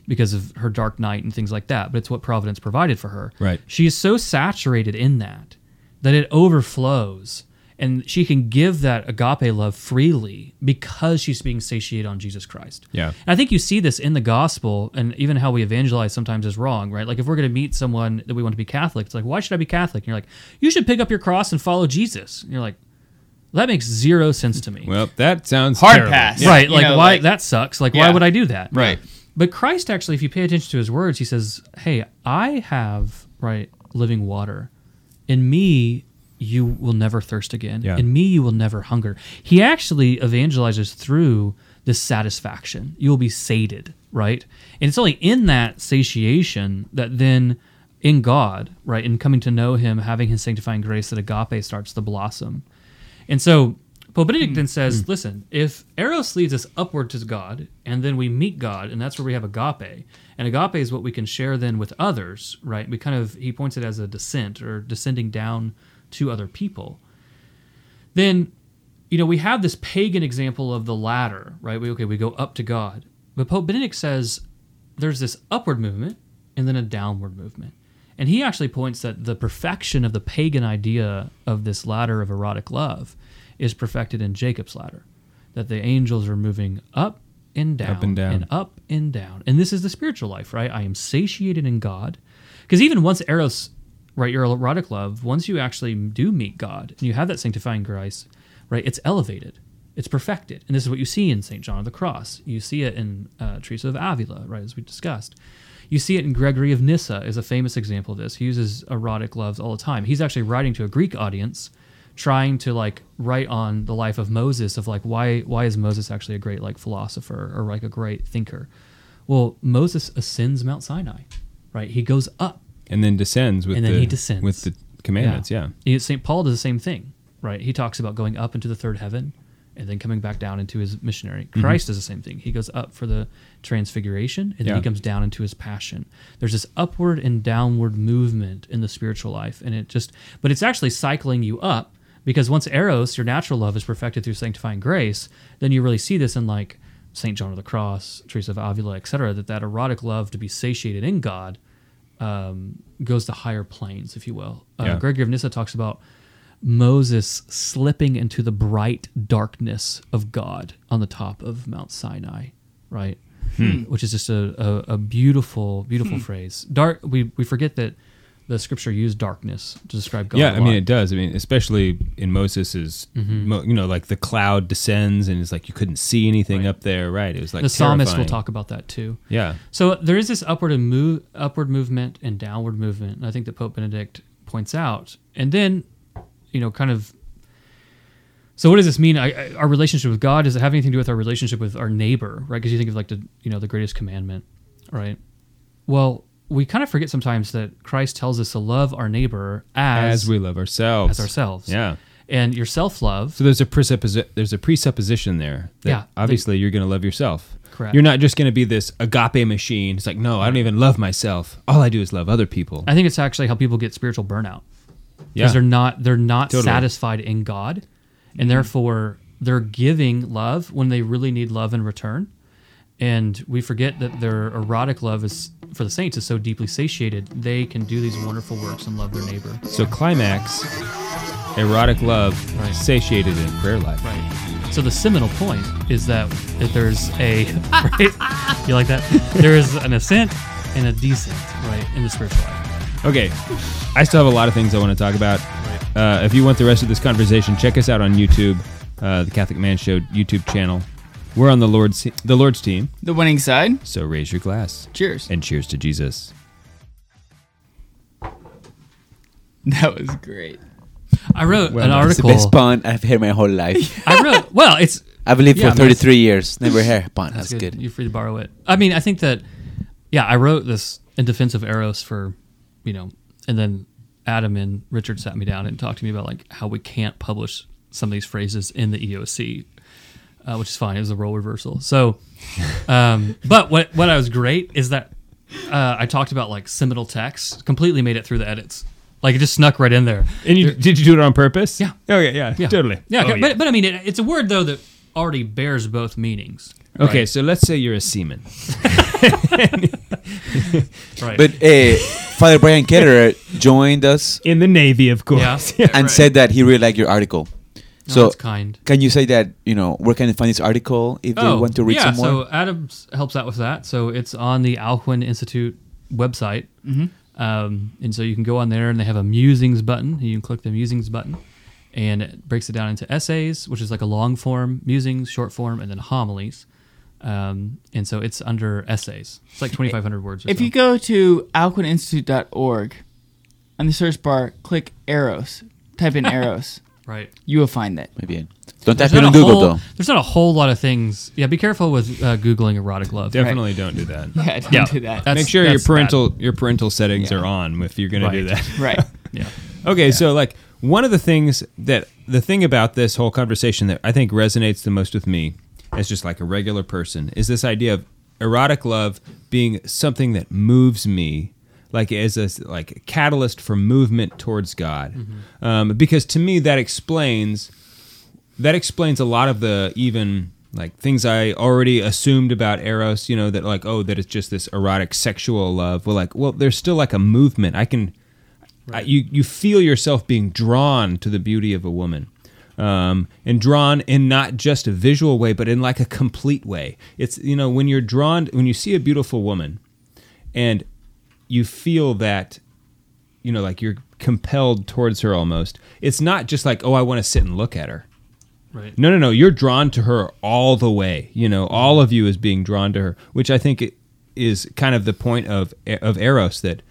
because of her dark night and things like that, but it's what Providence provided for her. Right. She is so saturated in that that it overflows and she can give that agape love freely because she's being satiated on Jesus Christ. Yeah. And I think you see this in the gospel and even how we evangelize sometimes is wrong, right? Like if we're going to meet someone that we want to be Catholic, it's like, why should I be Catholic? And you're like, you should pick up your cross and follow Jesus. And you're like, that makes zero sense to me. Well, that sounds Hard terrible. pass. Yeah. Right. You Like, know, why? like- that sucks. Like, why would I do that? Right. But Christ actually, if you pay attention to his words, he says, Hey, I have, right, living water. In me, you will never thirst again. Yeah. In me, you will never hunger. He actually evangelizes through this satisfaction. You will be sated, right? And it's only in that satiation that then in God, right, in coming to know him, having his sanctifying grace, that agape starts to blossom. And so Pope Benedict then hmm. says, hmm. listen, if Eros leads us upward to God, and then we meet God, and that's where we have agape, and agape is what we can share then with others, right? We kind of, he points it as a descent or descending down to other people. Then, you know, we have this pagan example of the ladder, right? We, okay, we go up to God. But Pope Benedict says there's this upward movement and then a downward movement. And he actually points that the perfection of the pagan idea of this ladder of erotic love is perfected in Jacob's ladder. That the angels are moving up and down, Up and down. and up and down. And this is the spiritual life, right? I am satiated in God. Because even once Eros, right, your erotic love, once you actually do meet God and you have that sanctifying grace, right, it's elevated, it's perfected. And this is what you see in St. John of the Cross. You see it in uh, Teresa of Avila, right, as we discussed. You see it in Gregory of Nyssa is a famous example of this. He uses erotic loves all the time. He's actually writing to a Greek audience, trying to like write on the life of Moses of like why why is Moses actually a great like philosopher or like a great thinker? Well, Moses ascends Mount Sinai, right? He goes up And then descends with and then the he descends with the commandments. Yeah. Yeah. St. Paul does the same thing, right? He talks about going up into the third heaven and then coming back down into his missionary. Mhm. Christ does the same thing. He goes up for the transfiguration and then Yeah. he comes down into his passion. There's this upward and downward movement in the spiritual life and it just but it's actually cycling you up because once eros, your natural love is perfected through sanctifying grace, then you really see this in like St. John of the Cross, Teresa of Avila, etc., that that erotic love to be satiated in God um, goes to higher planes, if you will. Uh, Yeah. Gregory of Nyssa talks about Moses slipping into the bright darkness of God on the top of Mount Sinai, right? Hmm. Which is just a, a, a beautiful, beautiful Hmm. phrase. Dark. We, we forget that the scripture used darkness to describe God. yeah, I mean it does. I mean, especially in Moses's, Mhm. you know, like the cloud descends and it's like you couldn't see anything up there. Right? It was like the psalmist will talk about that too. Yeah. So there is this upward and move, upward movement and downward movement. And I think that Pope Benedict points out. And then, you know, kind of. So what does this mean? I, I, our relationship with God does it have anything to do with our relationship with our neighbor, right? Because you think of like the you know the greatest commandment, right? Well, we kind of forget sometimes that Christ tells us to love our neighbor as, As we love ourselves. as ourselves. Yeah. And your self love. So there's a there's a presupposition there. That Yeah, the- Obviously, you're going to love yourself. Correct. You're not just going to be this agape machine. It's like, no, I don't even love myself. All I do is love other people. I think it's actually how people get spiritual burnout. Yeah. Because they're not they're not Totally. satisfied in God, and therefore they're giving love when they really need love in return. And we forget that their erotic love is for the saints is so deeply satiated they can do these wonderful works and love their neighbor. So climax, erotic love, satiated in prayer life. Right. So the seminal point is that if there's a right, you like that? There is an ascent and a descent, right, in the spiritual life. Okay, I still have a lot of things I want to talk about. Uh, if you want the rest of this conversation, check us out on YouTube, uh, the Catholic Man Show YouTube channel. We're on the Lord's the Lord's team. The winning side. So raise your glass. Cheers. And cheers to Jesus. That was great. I wrote Well, an It's article. the best pun I've heard my whole life. I wrote well. It's I've lived yeah, for mean, 33 years. Never heard a pun. That's, good. You're free to borrow it. I mean, I think that yeah, I wrote this in defense of Eros for you know, and then Adam and Richard sat me down and talked to me about like how we can't publish some of these phrases in the EOC, uh, which is fine. It was a role reversal. So, um, but what what I was great is that uh, I talked about like seminal text, completely made it through the edits. Like it just snuck right in there. And you did you do it on purpose? Yeah. Oh yeah, yeah, Yeah. totally. Yeah, Oh, but, but I mean, it, it's a word though that already bears both meanings. Okay, right? so let's say you're a seaman. Right. But uh, Father Brian Ketterer joined us in the Navy, of course, Yeah. and Right. said that he really liked your article. Oh, so that's kind. Can you say that you know where can they find this article if they want to read Oh, yeah, some more? so Adams helps out with that. So it's on the Alcuin Institute website. Mhm. Um, and so you can go on there and they have a musings button. You can click the musings button and it breaks it down into essays, which is like a long form musings, short form, and then homilies. Um, and so it's under essays. It's like 2,500 words or If so. you go to alcuininstitute.org, on the search bar, click Eros. Type in Eros. Right. You will find that. Maybe. Don't There's type it not on Google whole- though. There's not a whole lot of things. Yeah, be careful with uh, Googling erotic love. Definitely don't do that. Yeah, don't do that. That's- Make sure your that's parental your parental settings are on if you're going to do that. Right. Yeah. Okay, so like one of the things that the thing about this whole conversation that I think resonates the most with me as just like a regular person is this idea of erotic love being something that moves me like as a like a catalyst for movement towards God. Um, because to me that explains that explains a lot of the even like things I already assumed about Eros, you know, that like, oh, that it's just this erotic sexual love. Well, like, well, there's still like a movement. I can, I, you, you feel yourself being drawn to the beauty of a woman. Um, and drawn in not just a visual way, but in like a complete way. It's, you know, when you're drawn, when you see a beautiful woman and you feel that you know, like you're compelled towards her almost. It's not just like, oh, I want to sit and look at her. Right. No, no, no. You're drawn to her all the way. You know, all of you is being drawn to her, which I think is kind of the point of of Eros that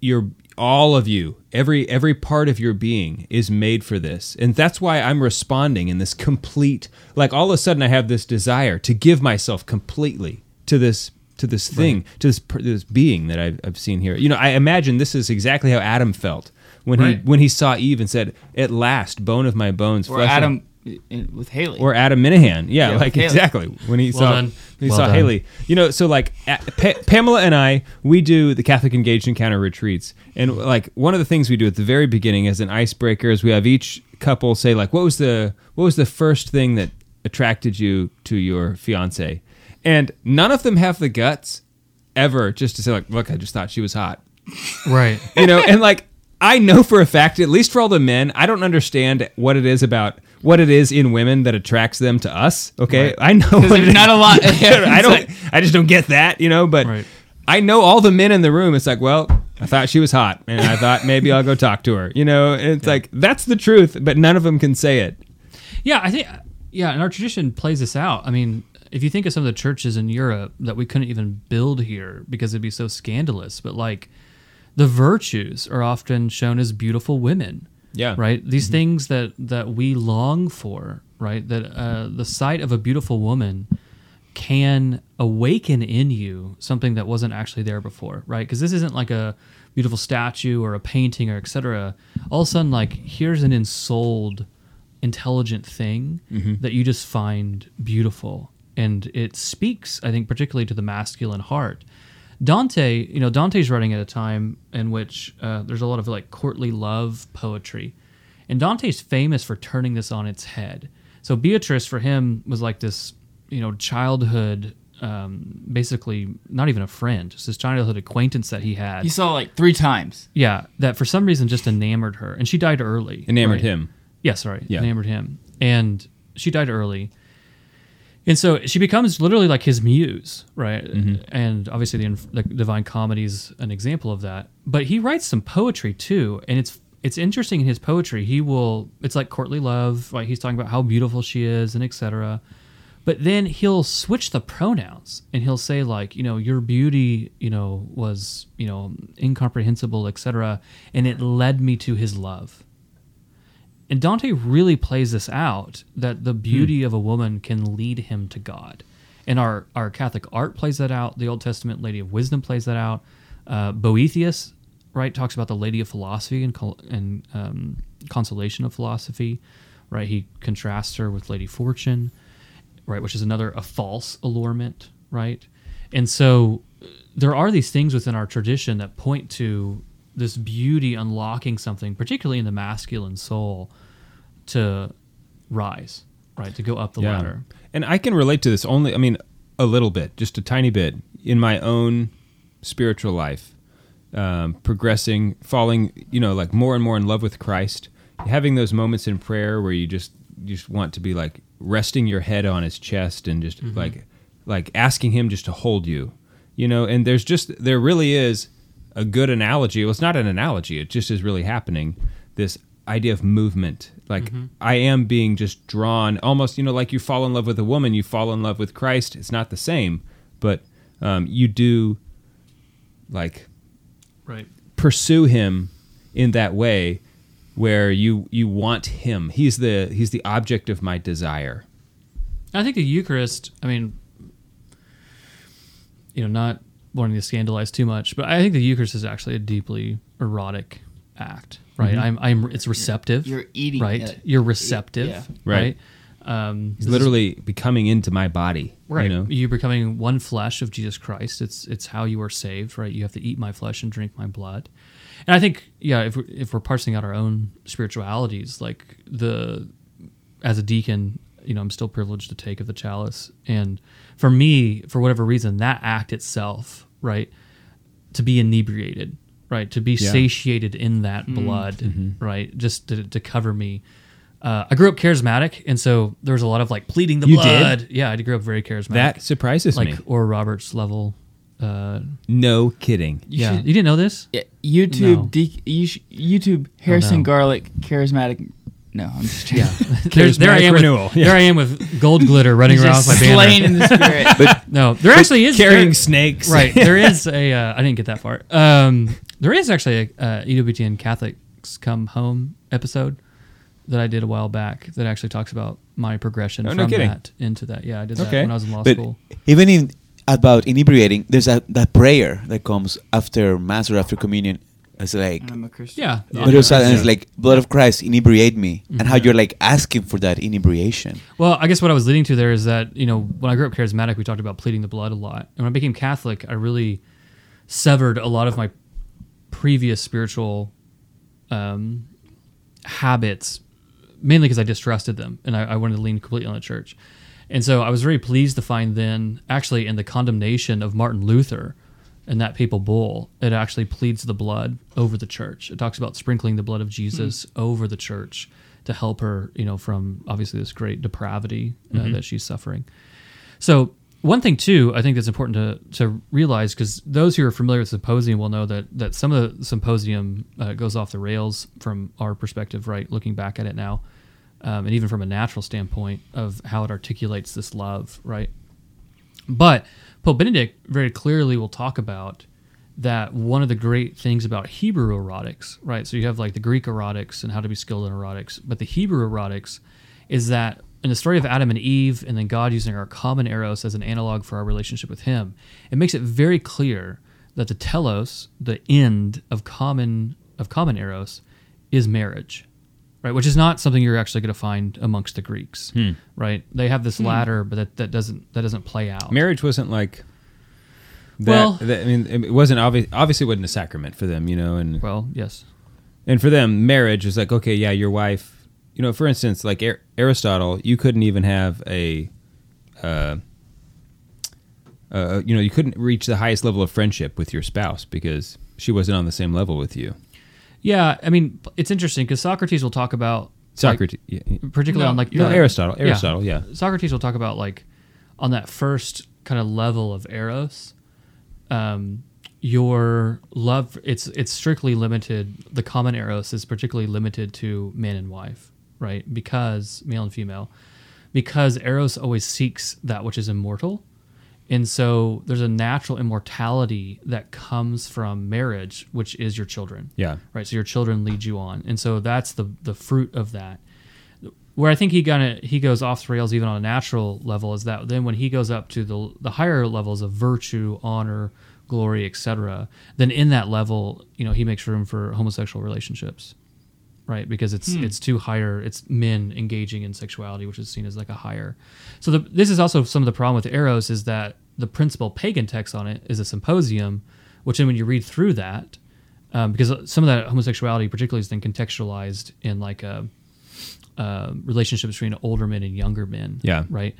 you're all of you, every every part of your being is made for this, and that's why I'm responding in this complete. Like all of a sudden, I have this desire to give myself completely to this to this thing to this this being that I've, I've seen here. You know, I imagine this is exactly how Adam felt when Right. he when he saw Eve and said, "At last, bone of my bones." Or flesh Adam in- with Haley. or Adam Minihan. Yeah, Yeah, like exactly when he Well saw done. he Well saw done. Haley. You know, so like pa- Pamela and I, we do the Catholic Engaged Encounter retreats, and like one of the things we do at the very beginning as an icebreaker is we have each couple say like, what was the what was the first thing that attracted you to your fiance, and none of them have the guts ever just to say like, look, I just thought she was hot. Right. You know, and like I know for a fact, at least for all the men, I don't understand what it is about what it is in women that attracts them to us. Okay, Right. I know what there's it- not a lot- I don't. like- I just don't get that. You know, but I know all the men in the room. It's like, well, I thought she was hot, and I thought maybe I'll go talk to her. You know, and it's like that's the truth, but none of them can say it. Yeah, I think yeah, and our tradition plays this out. I mean, if you think of some of the churches in Europe that we couldn't even build here because it'd be so scandalous, but like the virtues are often shown as beautiful women. Yeah. Right? These things that that we long for, right? That uh, the sight of a beautiful woman can awaken in you something that wasn't actually there before, right? Because this isn't like a beautiful statue or a painting or etc. All of a sudden, like here's an ensouled, intelligent thing Mhm. that you just find beautiful, and it speaks, I think, particularly to the masculine heart. Dante, you know, Dante's writing at a time in which uh, there's a lot of like courtly love poetry, and Dante's famous for turning this on its head. So Beatrice for him was like this, you know, childhood, um, basically not even a friend, just this childhood acquaintance that he had. He saw like three times. Yeah, that for some reason just enamored her, and she died early. Enamored right? him. Yes, sorry, Yeah. Enamored him, and she died early. And so she becomes literally like his muse, right? Mhm. And obviously, the, the Divine Comedy is an example of that. But he writes some poetry too, and it's it's interesting in his poetry. He will it's like courtly love, right? He's talking about how beautiful she is and etc. But then he'll switch the pronouns and he'll say like, you know, your beauty, you know, was you know incomprehensible, etc. And it led me to his love. And Dante really plays this out that the beauty of a woman can lead him to God. And our, our Catholic art plays that out. The Old Testament Lady of Wisdom plays that out. Uh, Boethius, right, talks about the Lady of Philosophy and, and um, consolation of philosophy, right? He contrasts her with Lady Fortune, right, which is another a false allurement, right? And so uh, there are these things within our tradition that point to this beauty unlocking something, particularly in the masculine soul, to rise, right, to go up the ladder. And I can relate to this only, I mean, a little bit, just a tiny bit, in my own spiritual life, um, progressing, falling, you know, like more and more in love with Christ, having those moments in prayer where you just you just want to be like resting your head on his chest and just Mhm. like like asking him just to hold you, you know. And there's just there really is a good analogy. Well, it's not an analogy; it just is really happening. This idea of movement, like Mhm. I am being just drawn, almost you know, like you fall in love with a woman, you fall in love with Christ. It's not the same, but um, you do like Right. pursue him in that way where you you want him he's the he's the object of my desire I think the Eucharist, I mean, you know, not wanting to scandalize too much, but I think the Eucharist is actually a deeply erotic act, right? Mhm. I'm, I'm, it's receptive. You're eating right? it. You're receptive, Yeah. right? Um, he's this is- literally becoming into my body Right. you know You're becoming one flesh of Jesus Christ. It's it's how you are saved, right? You have to eat my flesh and drink my blood. And I think, yeah, if we're, if we're parsing out our own spiritualities, like the as a deacon, you know, I'm still privileged to take of the chalice. And for me, for whatever reason, that act itself, right, to be inebriated, right, to be Yeah. satiated in that Mm. blood, Mhm. right, just to, to cover me. Uh, I grew up charismatic, and so there was a lot of like pleading the You blood. did? Yeah, I grew up very charismatic. That surprises like me. Oral Roberts level. Uh, no kidding yeah, you didn't know this? Yeah, YouTube, No. D- you sh- YouTube, Harrison no. Garlick, charismatic. No, I'm just Yeah, There's- there I am. renewal, With, yeah. There I am with gold glitter running He's around just with my banner. slain in the spirit. But- no, there but actually is carrying there- snakes. Right, there is a. Uh, I didn't get that far. Um, there is actually a uh, EWTN Catholics Come Home episode that I did a while back that actually talks about my progression Oh, from no that into that. Yeah, I did that Okay. when I was in law but school. even in about inebriating, there's a that prayer that comes after mass or after communion. It's like I'm a Christian. Yeah, But it's, and it's like blood of Christ inebriate me, and how Mhm. you're like asking for that inebriation. Well, I guess what I was leading to there is that, you know, when I grew up charismatic, we talked about pleading the blood a lot. And when I became Catholic, I really severed a lot of my previous spiritual um, habits, mainly because I distrusted them and I, I wanted to lean completely on the church. And so I was very pleased to find then, actually, in the condemnation of Martin Luther, in that papal bull, it actually pleads the blood over the church. It talks about sprinkling the blood of Jesus over the church to help her, you know, from obviously this great depravity uh, Mhm. that she's suffering. So one thing too, I think that's important to to realize because those who are familiar with symposium will know that that some of the symposium uh, goes off the rails from our perspective, right? Looking back at it now, um, and even from a natural standpoint of how it articulates this love, right? But Pope Benedict very clearly will talk about that one of the great things about Hebrew erotics, right? So you have like the Greek erotics and how to be skilled in erotics, but the Hebrew erotics is that in the story of Adam and Eve, and then God using our common eros as an analog for our relationship with Him, it makes it very clear that the telos, the end of common of common eros, is marriage, right? Which is not something you're actually going to find amongst the Greeks, Hmm. right? They have this Hmm. ladder, but that, that doesn't that doesn't play out. Marriage wasn't like. That, Well- that- I mean, it wasn't obvious. Obviously, it wasn't a sacrament for them, you know. And well, yes. And for them, marriage is like, okay, yeah, your wife. You know, for instance, like Ar- Aristotle, you couldn't even have a. Uh, uh, you know, you couldn't reach the highest level of friendship with your spouse because she wasn't on the same level with you. Yeah, I mean, it's interesting because Socrates will talk about Socrates, like, yeah, yeah. particularly No, on like no, Aristotle, Aristotle, yeah. Socrates will talk about like on that first kind of level of eros, um, your love it's it's strictly limited. The common eros is particularly limited to man and wife, right? Because male and female, because eros always seeks that which is immortal. And so there's a natural immortality that comes from marriage, which is your children. Yeah. Right. So your children lead you on. And so that's the the fruit of that. Where I think he gonna he goes off the rails even on a natural level is that then when he goes up to the the higher levels of virtue, honor, glory, etc., then in that level, you know, he makes room for homosexual relationships. Right, because it's Hmm. it's too higher. It's men engaging in sexuality, which is seen as like a higher. So the, this is also some of the problem with eros is that the principal pagan text on it is a symposium, which then when you read through that, um, because some of that homosexuality particularly is then contextualized in like a, uh relationship between older men and younger men. Yeah. Right.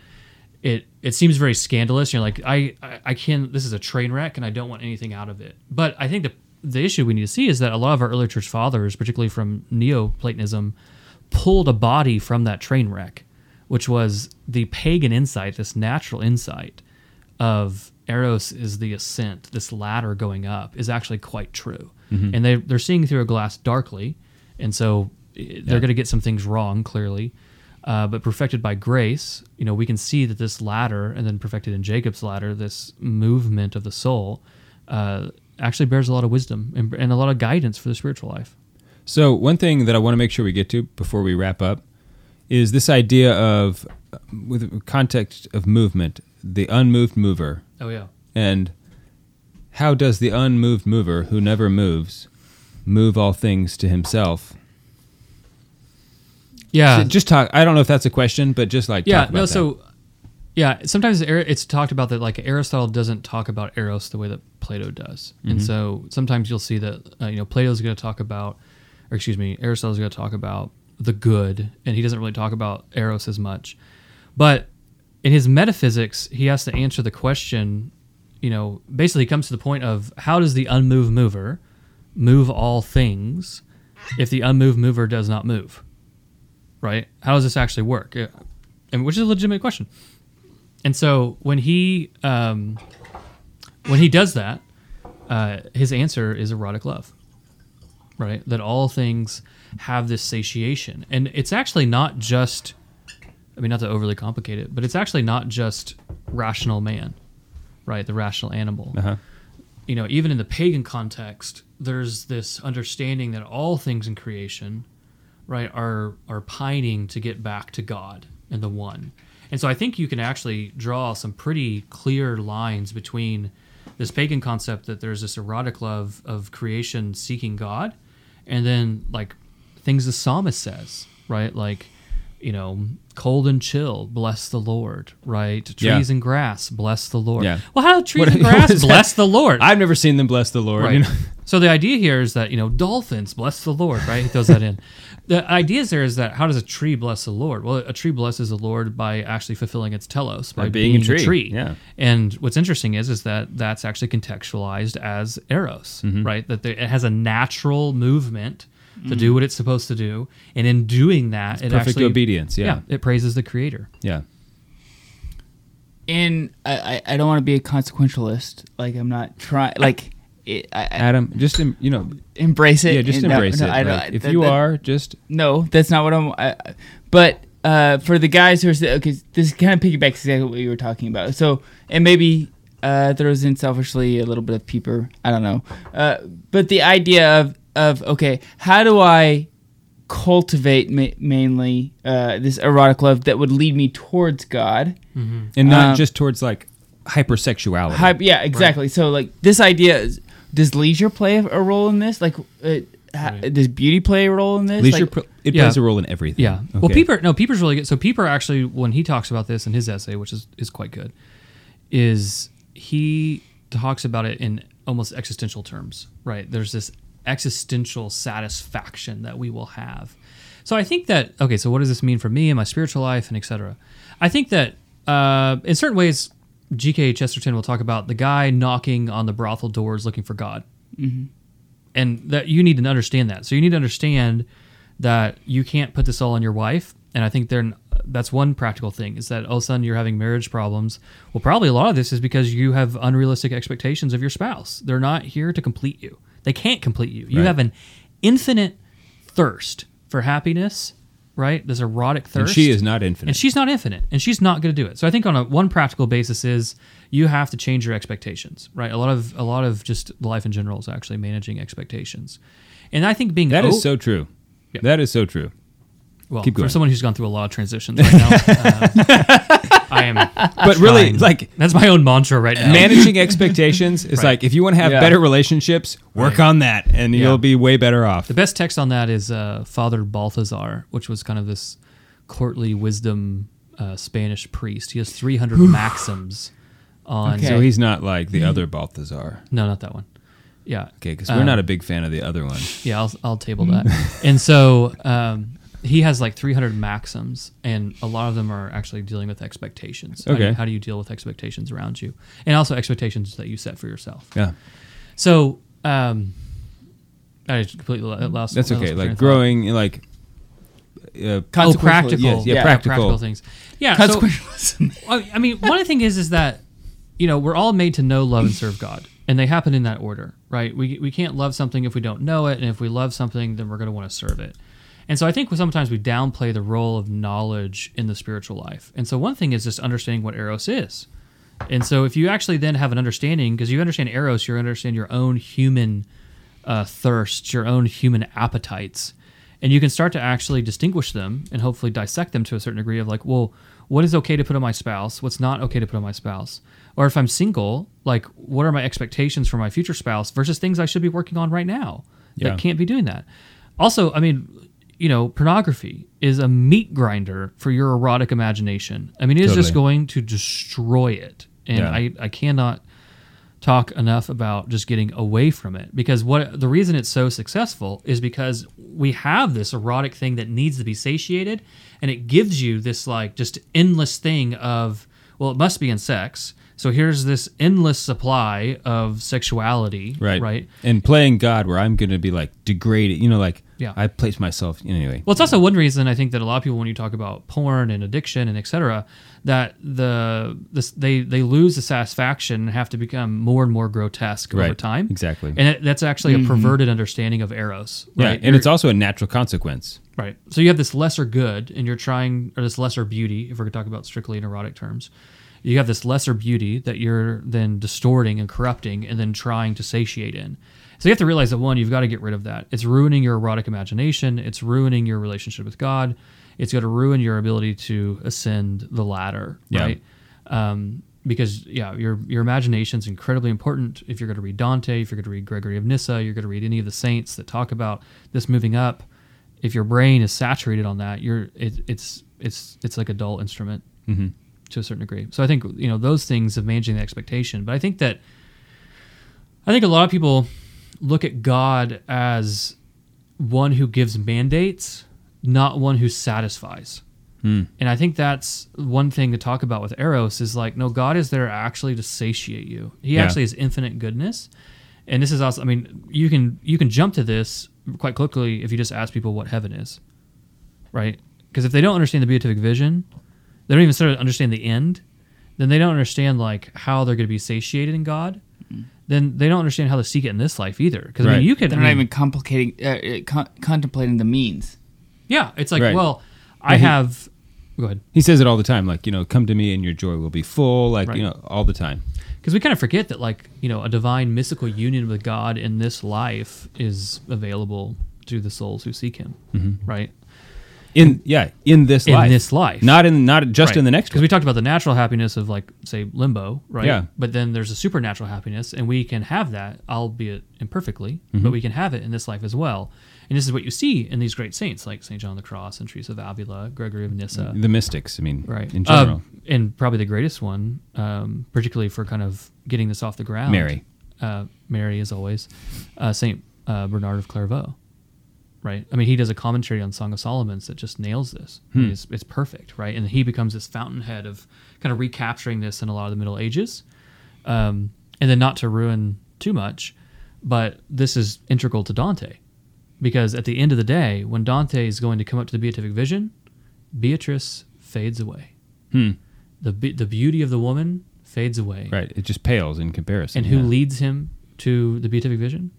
It it seems very scandalous. You're like I I, I can't. This is a train wreck, and I don't want anything out of it. But I think the the issue we need to see is that a lot of our early church fathers, particularly from Neoplatonism, pulled a body from that train wreck, which was the pagan insight, this natural insight of Eros is the ascent, this ladder going up, is actually quite true. Mhm. And they they're seeing through a glass darkly, and so eh, they're Yeah. going to get some things wrong clearly. Uh, but perfected by grace, you know, we can see that this ladder, and then perfected in Jacob's ladder, this movement of the soul, uh, actually bears a lot of wisdom and, and a lot of guidance for the spiritual life. So one thing that I want to make sure we get to before we wrap up is this idea of, with context of movement, the unmoved mover. Oh, yeah. And how does the unmoved mover, who never moves, move all things to himself? Yeah. Just talk. I don't know if that's a question, but just like yeah no that. so yeah sometimes it's talked about that like aristotle doesn't talk about eros the way that plato does and Mhm. so sometimes you'll see that uh, you know plato's going to talk about or excuse me aristotle's going to talk about the good and he doesn't really talk about eros as much but in his metaphysics he has to answer the question you know basically comes to the point of how does the unmoved mover move all things if the unmoved mover does not move right? How does this actually work? And which is a legitimate question. And so when he um, when he does that, uh, his answer is erotic love, right? That all things have this satiation, and it's actually not just. I mean, not to overly complicate it, but it's actually not just rational man, right? The rational animal. Uh-huh. You know, even in the pagan context, there's this understanding that all things in creation right are are pining to get back to God and the one. And so I think you can actually draw some pretty clear lines between this pagan concept that there's this erotic love of creation seeking God and then like things the psalmist says, right? Like you know, cold and chill, bless the Lord, right? Trees Yeah. and grass, bless the Lord. Yeah. Well, how do trees What- and grass bless the Lord? I've never seen them bless the Lord. Right. You know? So the idea here is that you know dolphins bless the Lord, right? He throws that in. The idea is there is that how does a tree bless the Lord? Well, a tree blesses the Lord by actually fulfilling its telos by, By being a tree, yeah. And what's interesting is is that that's actually contextualized as eros, Mhm. right? That there, it has a natural movement to do what it's supposed to do, and in doing that, It's it perfect actually obedience, yeah. it praises the Creator. Yeah. And I, I, I don't want to be a consequentialist. Like I'm not trying. Like it, I, I- Adam, just em- you know, embrace it. Yeah, just and no- embrace no, it. I don't- Like, if that- you that- are, just no. That's not what I'm. I, I- but uh, for the guys who are okay, this kind of piggybacks exactly what you were talking about. So and maybe uh, throws in selfishly a little bit of Pieper. I don't know. Uh, but the idea of of okay, how do I cultivate ma- mainly uh, this erotic love that would lead me towards God, and not Um, just towards like hypersexuality. Hy- yeah, exactly. So like this idea is, does leisure play a, a role in this? Like, uh, ha- does beauty play a role in this? Leisure Like- pl- it plays a role in everything. Yeah. Well, Okay. Pieper, no, Pieper's really good. So Pieper actually, when he talks about this in his essay, which is is quite good, is he talks about it in almost existential terms, right? There's this existential satisfaction that we will have. So I think that okay. So what does this mean for me and my spiritual life and etc. I think that uh, in certain ways, G.K. Chesterton will talk about the guy knocking on the brothel doors looking for God Mhm. and that you need to understand that. So you need to understand that you can't put this all on your wife. And I think there, that's one practical thing is that all of a sudden you're having marriage problems. Well, probably a lot of this is because you have unrealistic expectations of your spouse. They're not here to complete you. They can't complete you. You Right. have an infinite thirst for happiness, right? This erotic thirst. And she is not infinite. And she's not infinite, and she's not going to do it. So I think on a one practical basis is you have to change your expectations, right? A lot of a lot of just life in general is actually managing expectations, and I think being That is o- so true. That is so true. well Keep for someone who's gone through a lot of transitions right now. uh, I am, But really, trying. like that's my own mantra right now. managing expectations is Right. like if you want to have Yeah. better relationships, work Right. on that, and Yeah. you'll be way better off. The best text on that is uh, Father Balthazar, which was kind of this courtly wisdom uh, Spanish priest. He has 300 maxims on. So he's not like the other Balthazar. No, not that one. Yeah. Okay, because we're Um, not a big fan of the other one. Yeah, I'll, I'll table that. and so um, he has like 300 maxims, and a lot of them are actually dealing with expectations. How do you- Okay. how do you deal with expectations around you? And also expectations that you set for yourself. Yeah. So, um, I just completely lost. That's okay. Like thought. growing, like uh, Oh, practical. Yes, yeah, yeah, practical. things. Yeah. So, I mean, one of the things is is that you know we're all made to know, love, and serve God, and they happen in that order, right? We we can't love something if we don't know it, and if we love something, then we're going to want to serve it. And so I think sometimes we downplay the role of knowledge in the spiritual life. And so one thing is just understanding what eros is. And so if you actually then have an understanding, because you understand eros, you understand your own human uh, thirst, your own human appetites, and you can start to actually distinguish them and hopefully dissect them to a certain degree of like, well, what is okay to put on my spouse? What's not okay to put on my spouse? Or if I'm single, like, what are my expectations for my future spouse versus things I should be working on right now Yeah. that can't be doing that? Also, I mean, you know, pornography is a meat grinder for your erotic imagination. I mean, it is just going to destroy it. And Yeah. I, I cannot talk enough about just getting away from it because what the reason it's so successful is because we have this erotic thing that needs to be satiated and it gives you this like just endless thing of well it must be in sex so here's this endless supply of sexuality right, right and playing God, where I'm going to be like degraded. You know, like Yeah. I place myself anyway. Well, it's also one reason I think that a lot of people, when you talk about porn and addiction and et cetera, that the this, they they lose the satisfaction and have to become more and more grotesque over time. Exactly. and it, that's actually Mhm. a perverted understanding of eros. Yeah, Right? and You're- it's also a natural consequence. Right. So you have this lesser good, and you're trying, or this lesser beauty, if we're going to talk about strictly in erotic terms. You have this lesser beauty that you're then distorting and corrupting and then trying to satiate in. So you have to realize that one, you've got to get rid of that. It's ruining your erotic imagination, it's ruining your relationship with God, it's going to ruin your ability to ascend the ladder, Yeah. right? Um, because yeah, your your imagination is incredibly important. If you're going to read Dante, if you're going to read Gregory of Nyssa, you're going to read any of the saints that talk about this moving up if your brain is saturated on that, you're it, it's it's it's like a dull instrument Mhm. To a certain degree. So I think you know those things of managing the expectation. But I think that I think a lot of people look at God as one who gives mandates, not one who satisfies. Hmm. And I think that's one thing to talk about with Eros is like, no, God is there actually to satiate you. He Yeah. actually is infinite goodness. And this is also, I mean, you can you can jump to this quite quickly if you just ask people what heaven is, right? Because if they don't understand the beatific vision, they don't even sort of understand the end, then they don't understand like how they're going to be satiated in God. Then they don't understand how to seek it in this life either. Because I mean, you could They're I not mean, even complicating, uh, uh, con- contemplating the means. Yeah, it's like, Right. well, I he- have. Go ahead. He says it all the time, like you know, come to me and your joy will be full, like Right. you know, all the time. Because we kind of forget that, like, you know, a divine mystical union with God in this life is available to the souls who seek Him, Mhm. right? In yeah, in this in life. this life, not in not just in the next. Because we talked about the natural happiness of, like, say, limbo, right? Yeah. But then there's a supernatural happiness, and we can have that, albeit imperfectly, Mhm. but we can have it in this life as well. And this is what you see in these great saints, like Saint John of the Cross and Teresa of Avila, Gregory of Nyssa, The mystics, I mean, right? in general. Um, and probably the greatest one, um, particularly for kind of getting this off the ground. Mary. uh, Mary as always, uh, Saint uh, Bernard of Clairvaux, right? I mean, he does a commentary on Song of Solomon's that just nails this. I mean, Hmm. it's, it's perfect, right? And he becomes this fountainhead of kind of recapturing this in a lot of the Middle Ages, um, and then not to ruin too much, but this is integral to Dante, because at the end of the day, when Dante is going to come up to the beatific vision, Beatrice fades away. Hmm. The be- the beauty of the woman fades away. Right, it just pales in comparison. And who yeah. leads him to the beatific vision?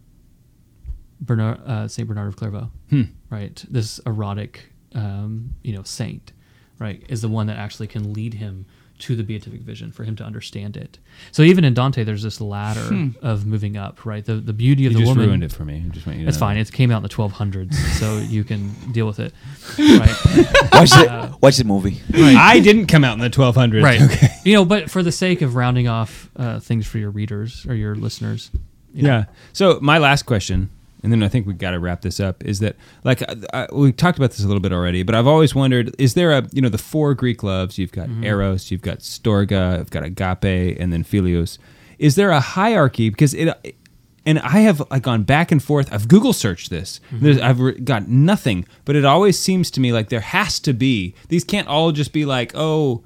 Bernard, uh, Saint Bernard of Clairvaux. Hmm. Right, this erotic, um, you know, saint, right, is the one that actually can lead him to the beatific vision for him to understand it. So even in Dante, there's this ladder Hmm. of moving up, right? The the beauty of You the just woman. ruined it for me. Just you to It's fine. that. It came out in the 1200s, so you can deal with it. Right. Watch the- Uh, watch the movie. Right. I didn't come out in the 1200s. Right. Okay. You know, but for the sake of rounding off uh, things for your readers or your listeners. you know. Yeah. So my last question, and then I think we got to wrap this up, is that like I, I, we talked about this a little bit already, but I've always wondered: is there a you know the four Greek loves? You've got Mhm. eros, you've got storge, you've got agape, and then philios. Is there a hierarchy? Because it. And I have like gone back and forth. I've Google searched this. There's, I've re- got nothing, but it always seems to me like there has to be. These can't all just be like, oh,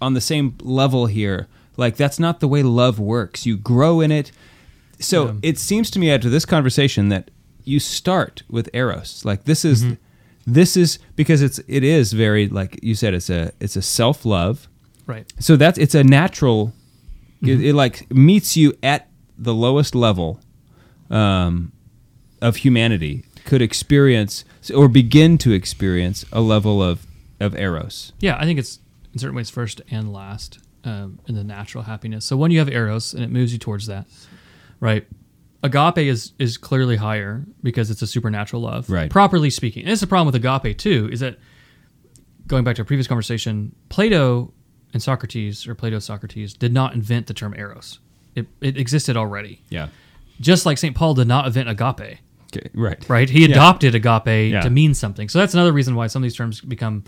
on the same level here. Like that's not the way love works. You grow in it. So it seems to me after this conversation that you start with eros. Like this is Mm-hmm. this is because it's it is very like you said it's a it's a self love. Right. So that's it's a natural. It, Mhm. it like meets you at the lowest level um, of humanity could experience or begin to experience a level of of eros. Yeah, I think it's in certain ways first and last um, in the natural happiness. So when you have eros and it moves you towards that, right? Agape is is clearly higher because it's a supernatural love, Right. Properly speaking, and it's the problem with agape too. Is that going back to a previous conversation, Plato and Socrates or Plato Socrates did not invent the term eros. It it existed already. Yeah. Just like St. Paul did not invent agape. Okay, right. Right. He Yeah. adopted agape Yeah. to mean something. So that's another reason why some of these terms become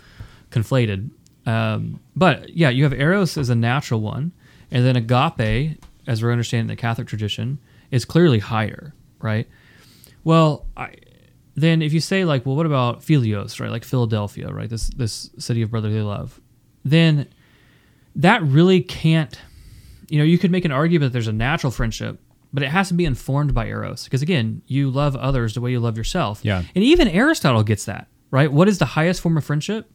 conflated. Um, but yeah, you have eros as a natural one, and then agape, as we're understanding the Catholic tradition, is clearly higher, right? Well, I, then if you say like, well, what about philios, right? Like Philadelphia, right? This this city of brotherly love, then that really can't. You know, you could make an argument that there's a natural friendship, but it has to be informed by eros, because again, you love others the way you love yourself. Yeah. And even Aristotle gets that, right? What is the highest form of friendship?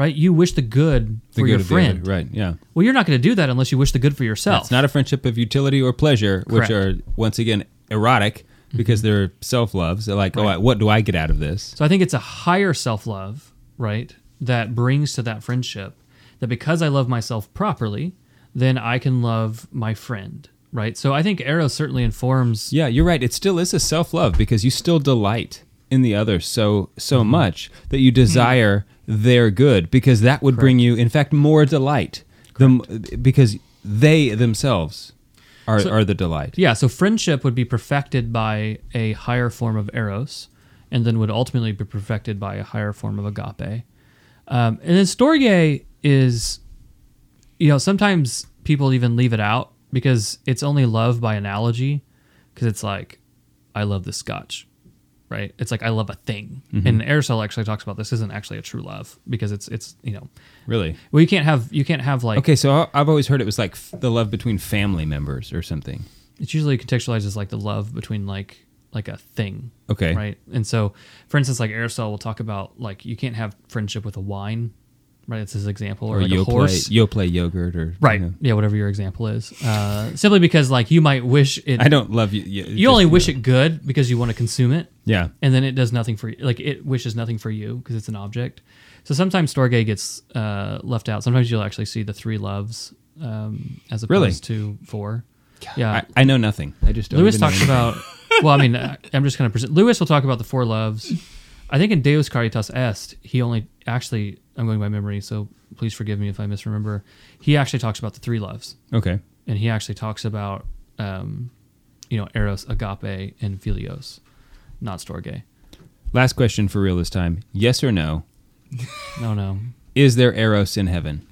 Right? You wish the good The for good your the other, friend. right, yeah. Well, you're not going to do that unless you wish the good for yourself. It's not a friendship of utility or pleasure, which are once again erotic because they're self loves. They're like, oh, Right. I- what do I get out of this? So I think it's a higher self love, right? That brings to that friendship that because I love myself properly, then I can love my friend, right? So I think Eros certainly informs. Yeah, you're right. It still is a self love because you still delight in the other so so Mm-hmm. much that you desire their good because that would bring you, in fact, more delight. The, because they themselves are, So- are the delight. Yeah, so friendship would be perfected by a higher form of Eros, and then would ultimately be perfected by a higher form of agape. Um, and then storge is, you know, sometimes people even leave it out because it's only love by analogy, because it's like, I love the scotch, right? It's like I love a thing, Mhm. and Aristotle actually talks about this isn't actually a true love because it's it's you know, Really? well you can't have you can't have like okay, so I've always heard it was like f- the love between family members or something. it's usually contextualized as like the love between like like a thing. Okay. Right. And so, for instance, like Aristotle will talk about like you can't have friendship with a wine. Right. It's his example. Or, Or like a Yoplait- horse. Yoplait yogurt or- right. you know. Yeah. Whatever your example is. Uh, simply because like you might wish it. I don't love you- you- You only wish it good because you want to consume it. Yeah. And then it does nothing for you. Like it wishes nothing for you because it's an object. So sometimes Storge gets uh, left out. Sometimes you'll actually see the three loves um, as opposed Really? to four. Yeah. I, I know nothing. I just don't Lewis talks about. Well, I mean, I'm just going to present. Lewis will talk about the four loves. I think in Deus Caritas Est, he only actually. I'm going by memory, so please forgive me if I misremember. He actually talks about the three loves. Okay. And he actually talks about, um, you know, eros, agape, and philios, not storge. Last question for real this time. Yes or no? No, no. Is there eros in heaven?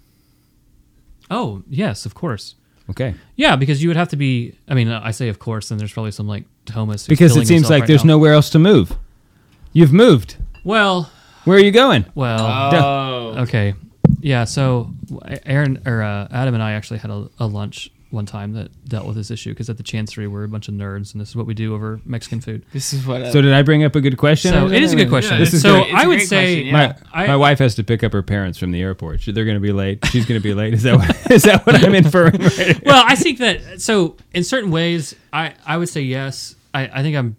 Oh yes, of course. Okay. Yeah, because you would have to be. I mean, I say of course, and there's probably some like Thomas. Because it seems like right there's now. nowhere else to move. You've moved. Well, where are you going? Well, Duh. okay, yeah. So Aaron or uh, Adam and I actually had a, a lunch one time that dealt with this issue because at the Chancery we're a bunch of nerds, and this is what we do over Mexican food. This is what. So did I bring up a good question? So it is a good question. This is so great. I would say my, I, my wife has to pick up her parents from the airport. They're going to be late. She's going to be late. Is that what, is that what I'm inferring? Right well, I think that so in certain ways, I I would say yes. I I think I'm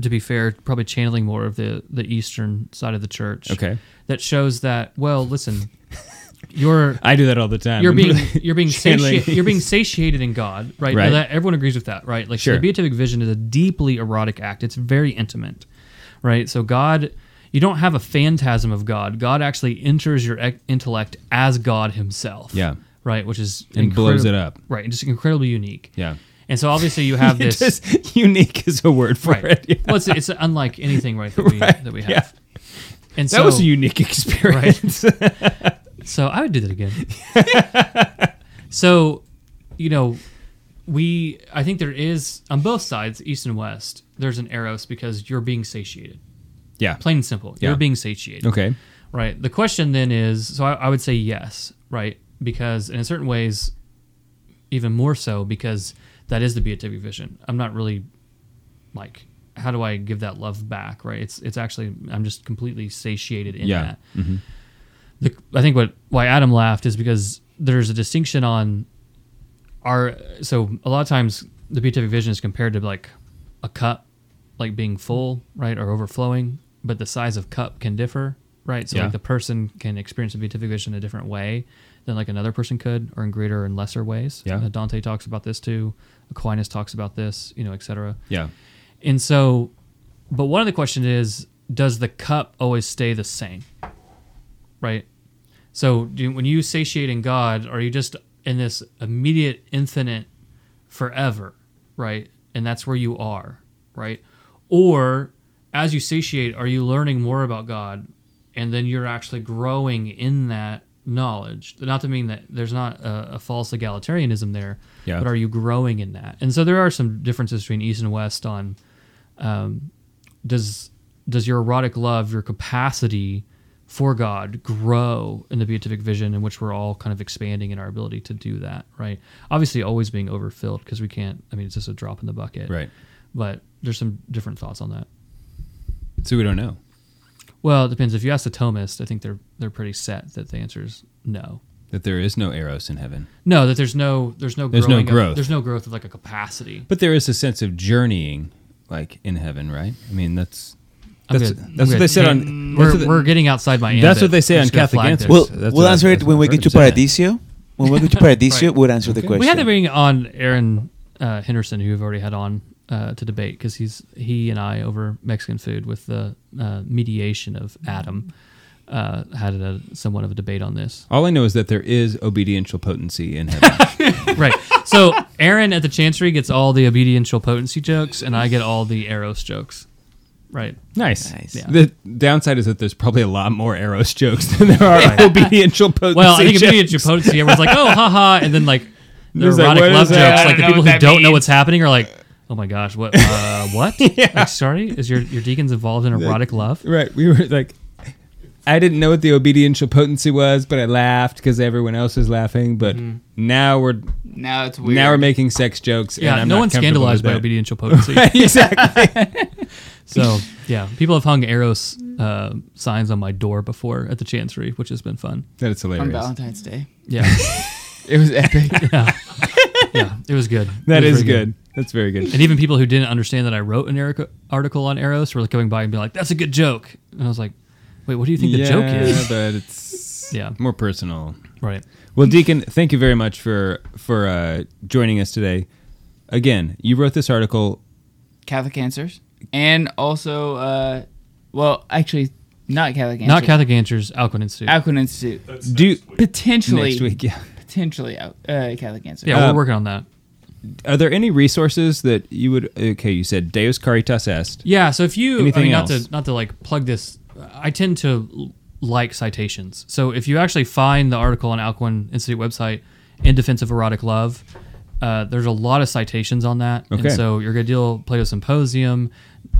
to be fair, probably channeling more of the the eastern side of the church. Okay. that shows that well, listen. You're I do that all the time. You're being you're being satiated, you're being satiated in God, right? Right. That everyone agrees with that, right? Like Sure. the beatific vision is a deeply erotic act. It's very intimate, right? So God, you don't have a phantasm of God. God actually enters your ec- intellect as God Himself. Yeah. Right, which is And blows it up. Right, and just incredibly unique. Yeah. And so obviously you have this Just unique is a word for right. it. yeah. Well, it's, it's unlike anything right that we Right, that we have. yeah. And That so, was a unique experience. Right. so I would do that again. so, you know, we I think there is on both sides, east and west. There's an eros because you're being satiated. Yeah. Plain and simple. Yeah. You're being satiated. Okay. Right. The question then is so I, I would say yes, right? Because in certain ways, even more so because that is the beatific vision. I'm not really like how do I give that love back, right? It's it's actually I'm just completely satiated in Yeah. that. Mhm. The, I think what why Adam laughed is because there's a distinction on our so a lot of times the beatific vision is compared to like a cup like being full, right, or overflowing, but the size of cup can differ, right? So Yeah. like the person can experience the beatific vision in a different way than like another person could, or in greater and lesser ways. Yeah. Uh, Dante talks about this too. Aquinas talks about this, you know, et cetera. Yeah. And so, but one of the questions is, does the cup always stay the same? Right. So do, when you satiate in God, are you just in this immediate, infinite, forever, right? And that's where you are, right? Or as you satiate, are you learning more about God, and then you're actually growing in that knowledge? Not to mean that there's not a, a false egalitarianism there, Yeah. but are you growing in that? And so there are some differences between East and West on um, does does your erotic love, your capacity for God, grow in the beatific vision in which we're all kind of expanding in our ability to do that, right? Obviously, always being overfilled because we can't. I mean, it's just a drop in the bucket, Right. But there's some different thoughts on that. So we don't know. Well, it depends. If you ask the Thomist, I think they're they're pretty set that the answer is no. That there is no eros in heaven. No, that there's no there's no There's no growing of- growth. there's no growth of like a capacity. But there is a sense of journeying, like in heaven, right? I mean, that's that's, good. I'm that's what they said on. we're- that's what they- we're getting outside my That's what they say on Catholic Answers. this. We'll, That's we'll what I- answer it when we get to heard said. Paradisio. When we get to Paradisio, we'll answer the question. We had to bring on Aaron uh, Henderson, who we've already had on uh, to debate because he's he and I over Mexican food with the uh, mediation of Adam uh, had a somewhat of a debate on this. All I know is that there is obediential potency in heaven. right. So Aaron at the Chancery gets all the obediential potency jokes, and I get all the Eros jokes. Right. Nice. Nice. Yeah. The downside is that there's probably a lot more Eros jokes than there are obediential potency. Well, I think jokes. immediate potency, everyone's like, oh, haha, and then like the There's erotic what love jokes, like the people who don't know what's happening are like, oh my gosh, what, uh, what? Like, sorry, is your your deacon's involved in erotic love? Right. We were like, I didn't know what the obediential potency was, but I laughed because everyone else was laughing. But Mm-hmm. now we're Now it's weird. now we're making sex jokes. Yeah, and I'm no not one's scandalized by obediential potency. exactly. So yeah, people have hung Eros uh, signs on my door before at the Chancery, which has been fun. That's hilarious. on. Valentine's Day. Yeah, It was epic. yeah, yeah. It was good. That was is very good. That's very good. And even people who didn't understand that I wrote an Eric- article on Eros were like coming by and be like, "That's a good joke," and I was like, "Wait, what do you think the joke Yeah, is?" but it's Yeah. more personal. Right. Well, Deacon, thank you very much for for uh, joining us today. Again, you wrote this article. Catholic Answers, and also, uh, well, actually, not Catholic Answers. Not Catholic Answers, Alcuin Institute. Alcuin Institute. Do potentially next week? Yeah. potentially out, uh, Catholic Answers. yeah, Uh, we're working on that. Are there any resources that you would? Okay, you said Deus Caritas Est. Yeah, so if you, Anything I mean, not else? to not to like plug this, I tend to like citations. So if you actually find the article on Alcuin Institute website in defense of erotic love, uh, there's a lot of citations on that. Okay. And so you're gonna deal Plato Symposium,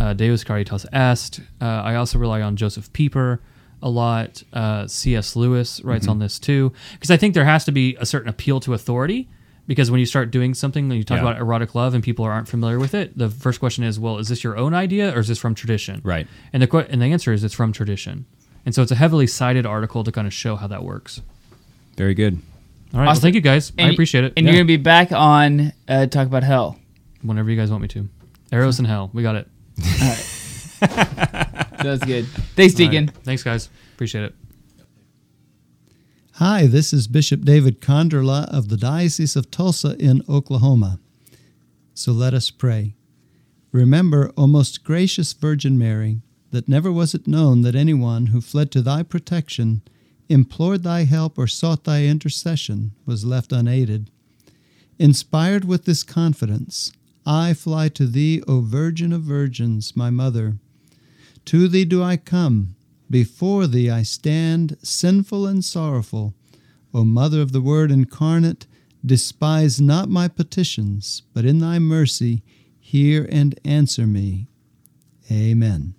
uh, Deus Caritas Est. Uh, I also rely on Josef Pieper a lot. Uh, C.S. Lewis writes Mm-hmm. on this too, because I think there has to be a certain appeal to authority. Because when you start doing something, and you talk Yeah. about erotic love and people aren't familiar with it, the first question is, well, is this your own idea or is this from tradition? Right. And the que- and the answer is it's from tradition. And so it's a heavily cited article to kind of show how that works. Very good. All right. Well, thank you guys. I appreciate it. And Yeah. you're gonna be back on uh, talk about hell. Whenever you guys want me to. Eros and hell. We got it. All right that's good. Thanks, All right. Deacon. Thanks, guys. Appreciate it. Hi, this is Bishop David Konderla of the Diocese of Tulsa in Oklahoma. So let us pray. Remember, O most gracious Virgin Mary, that never was it known that anyone who fled to thy protection, implored thy help, or sought thy intercession was left unaided. Inspired with this confidence, I fly to thee, O Virgin of Virgins, my Mother. To thee do I come, before thee I stand, sinful and sorrowful. O Mother of the Word incarnate, despise not my petitions, but in thy mercy hear and answer me. Amen.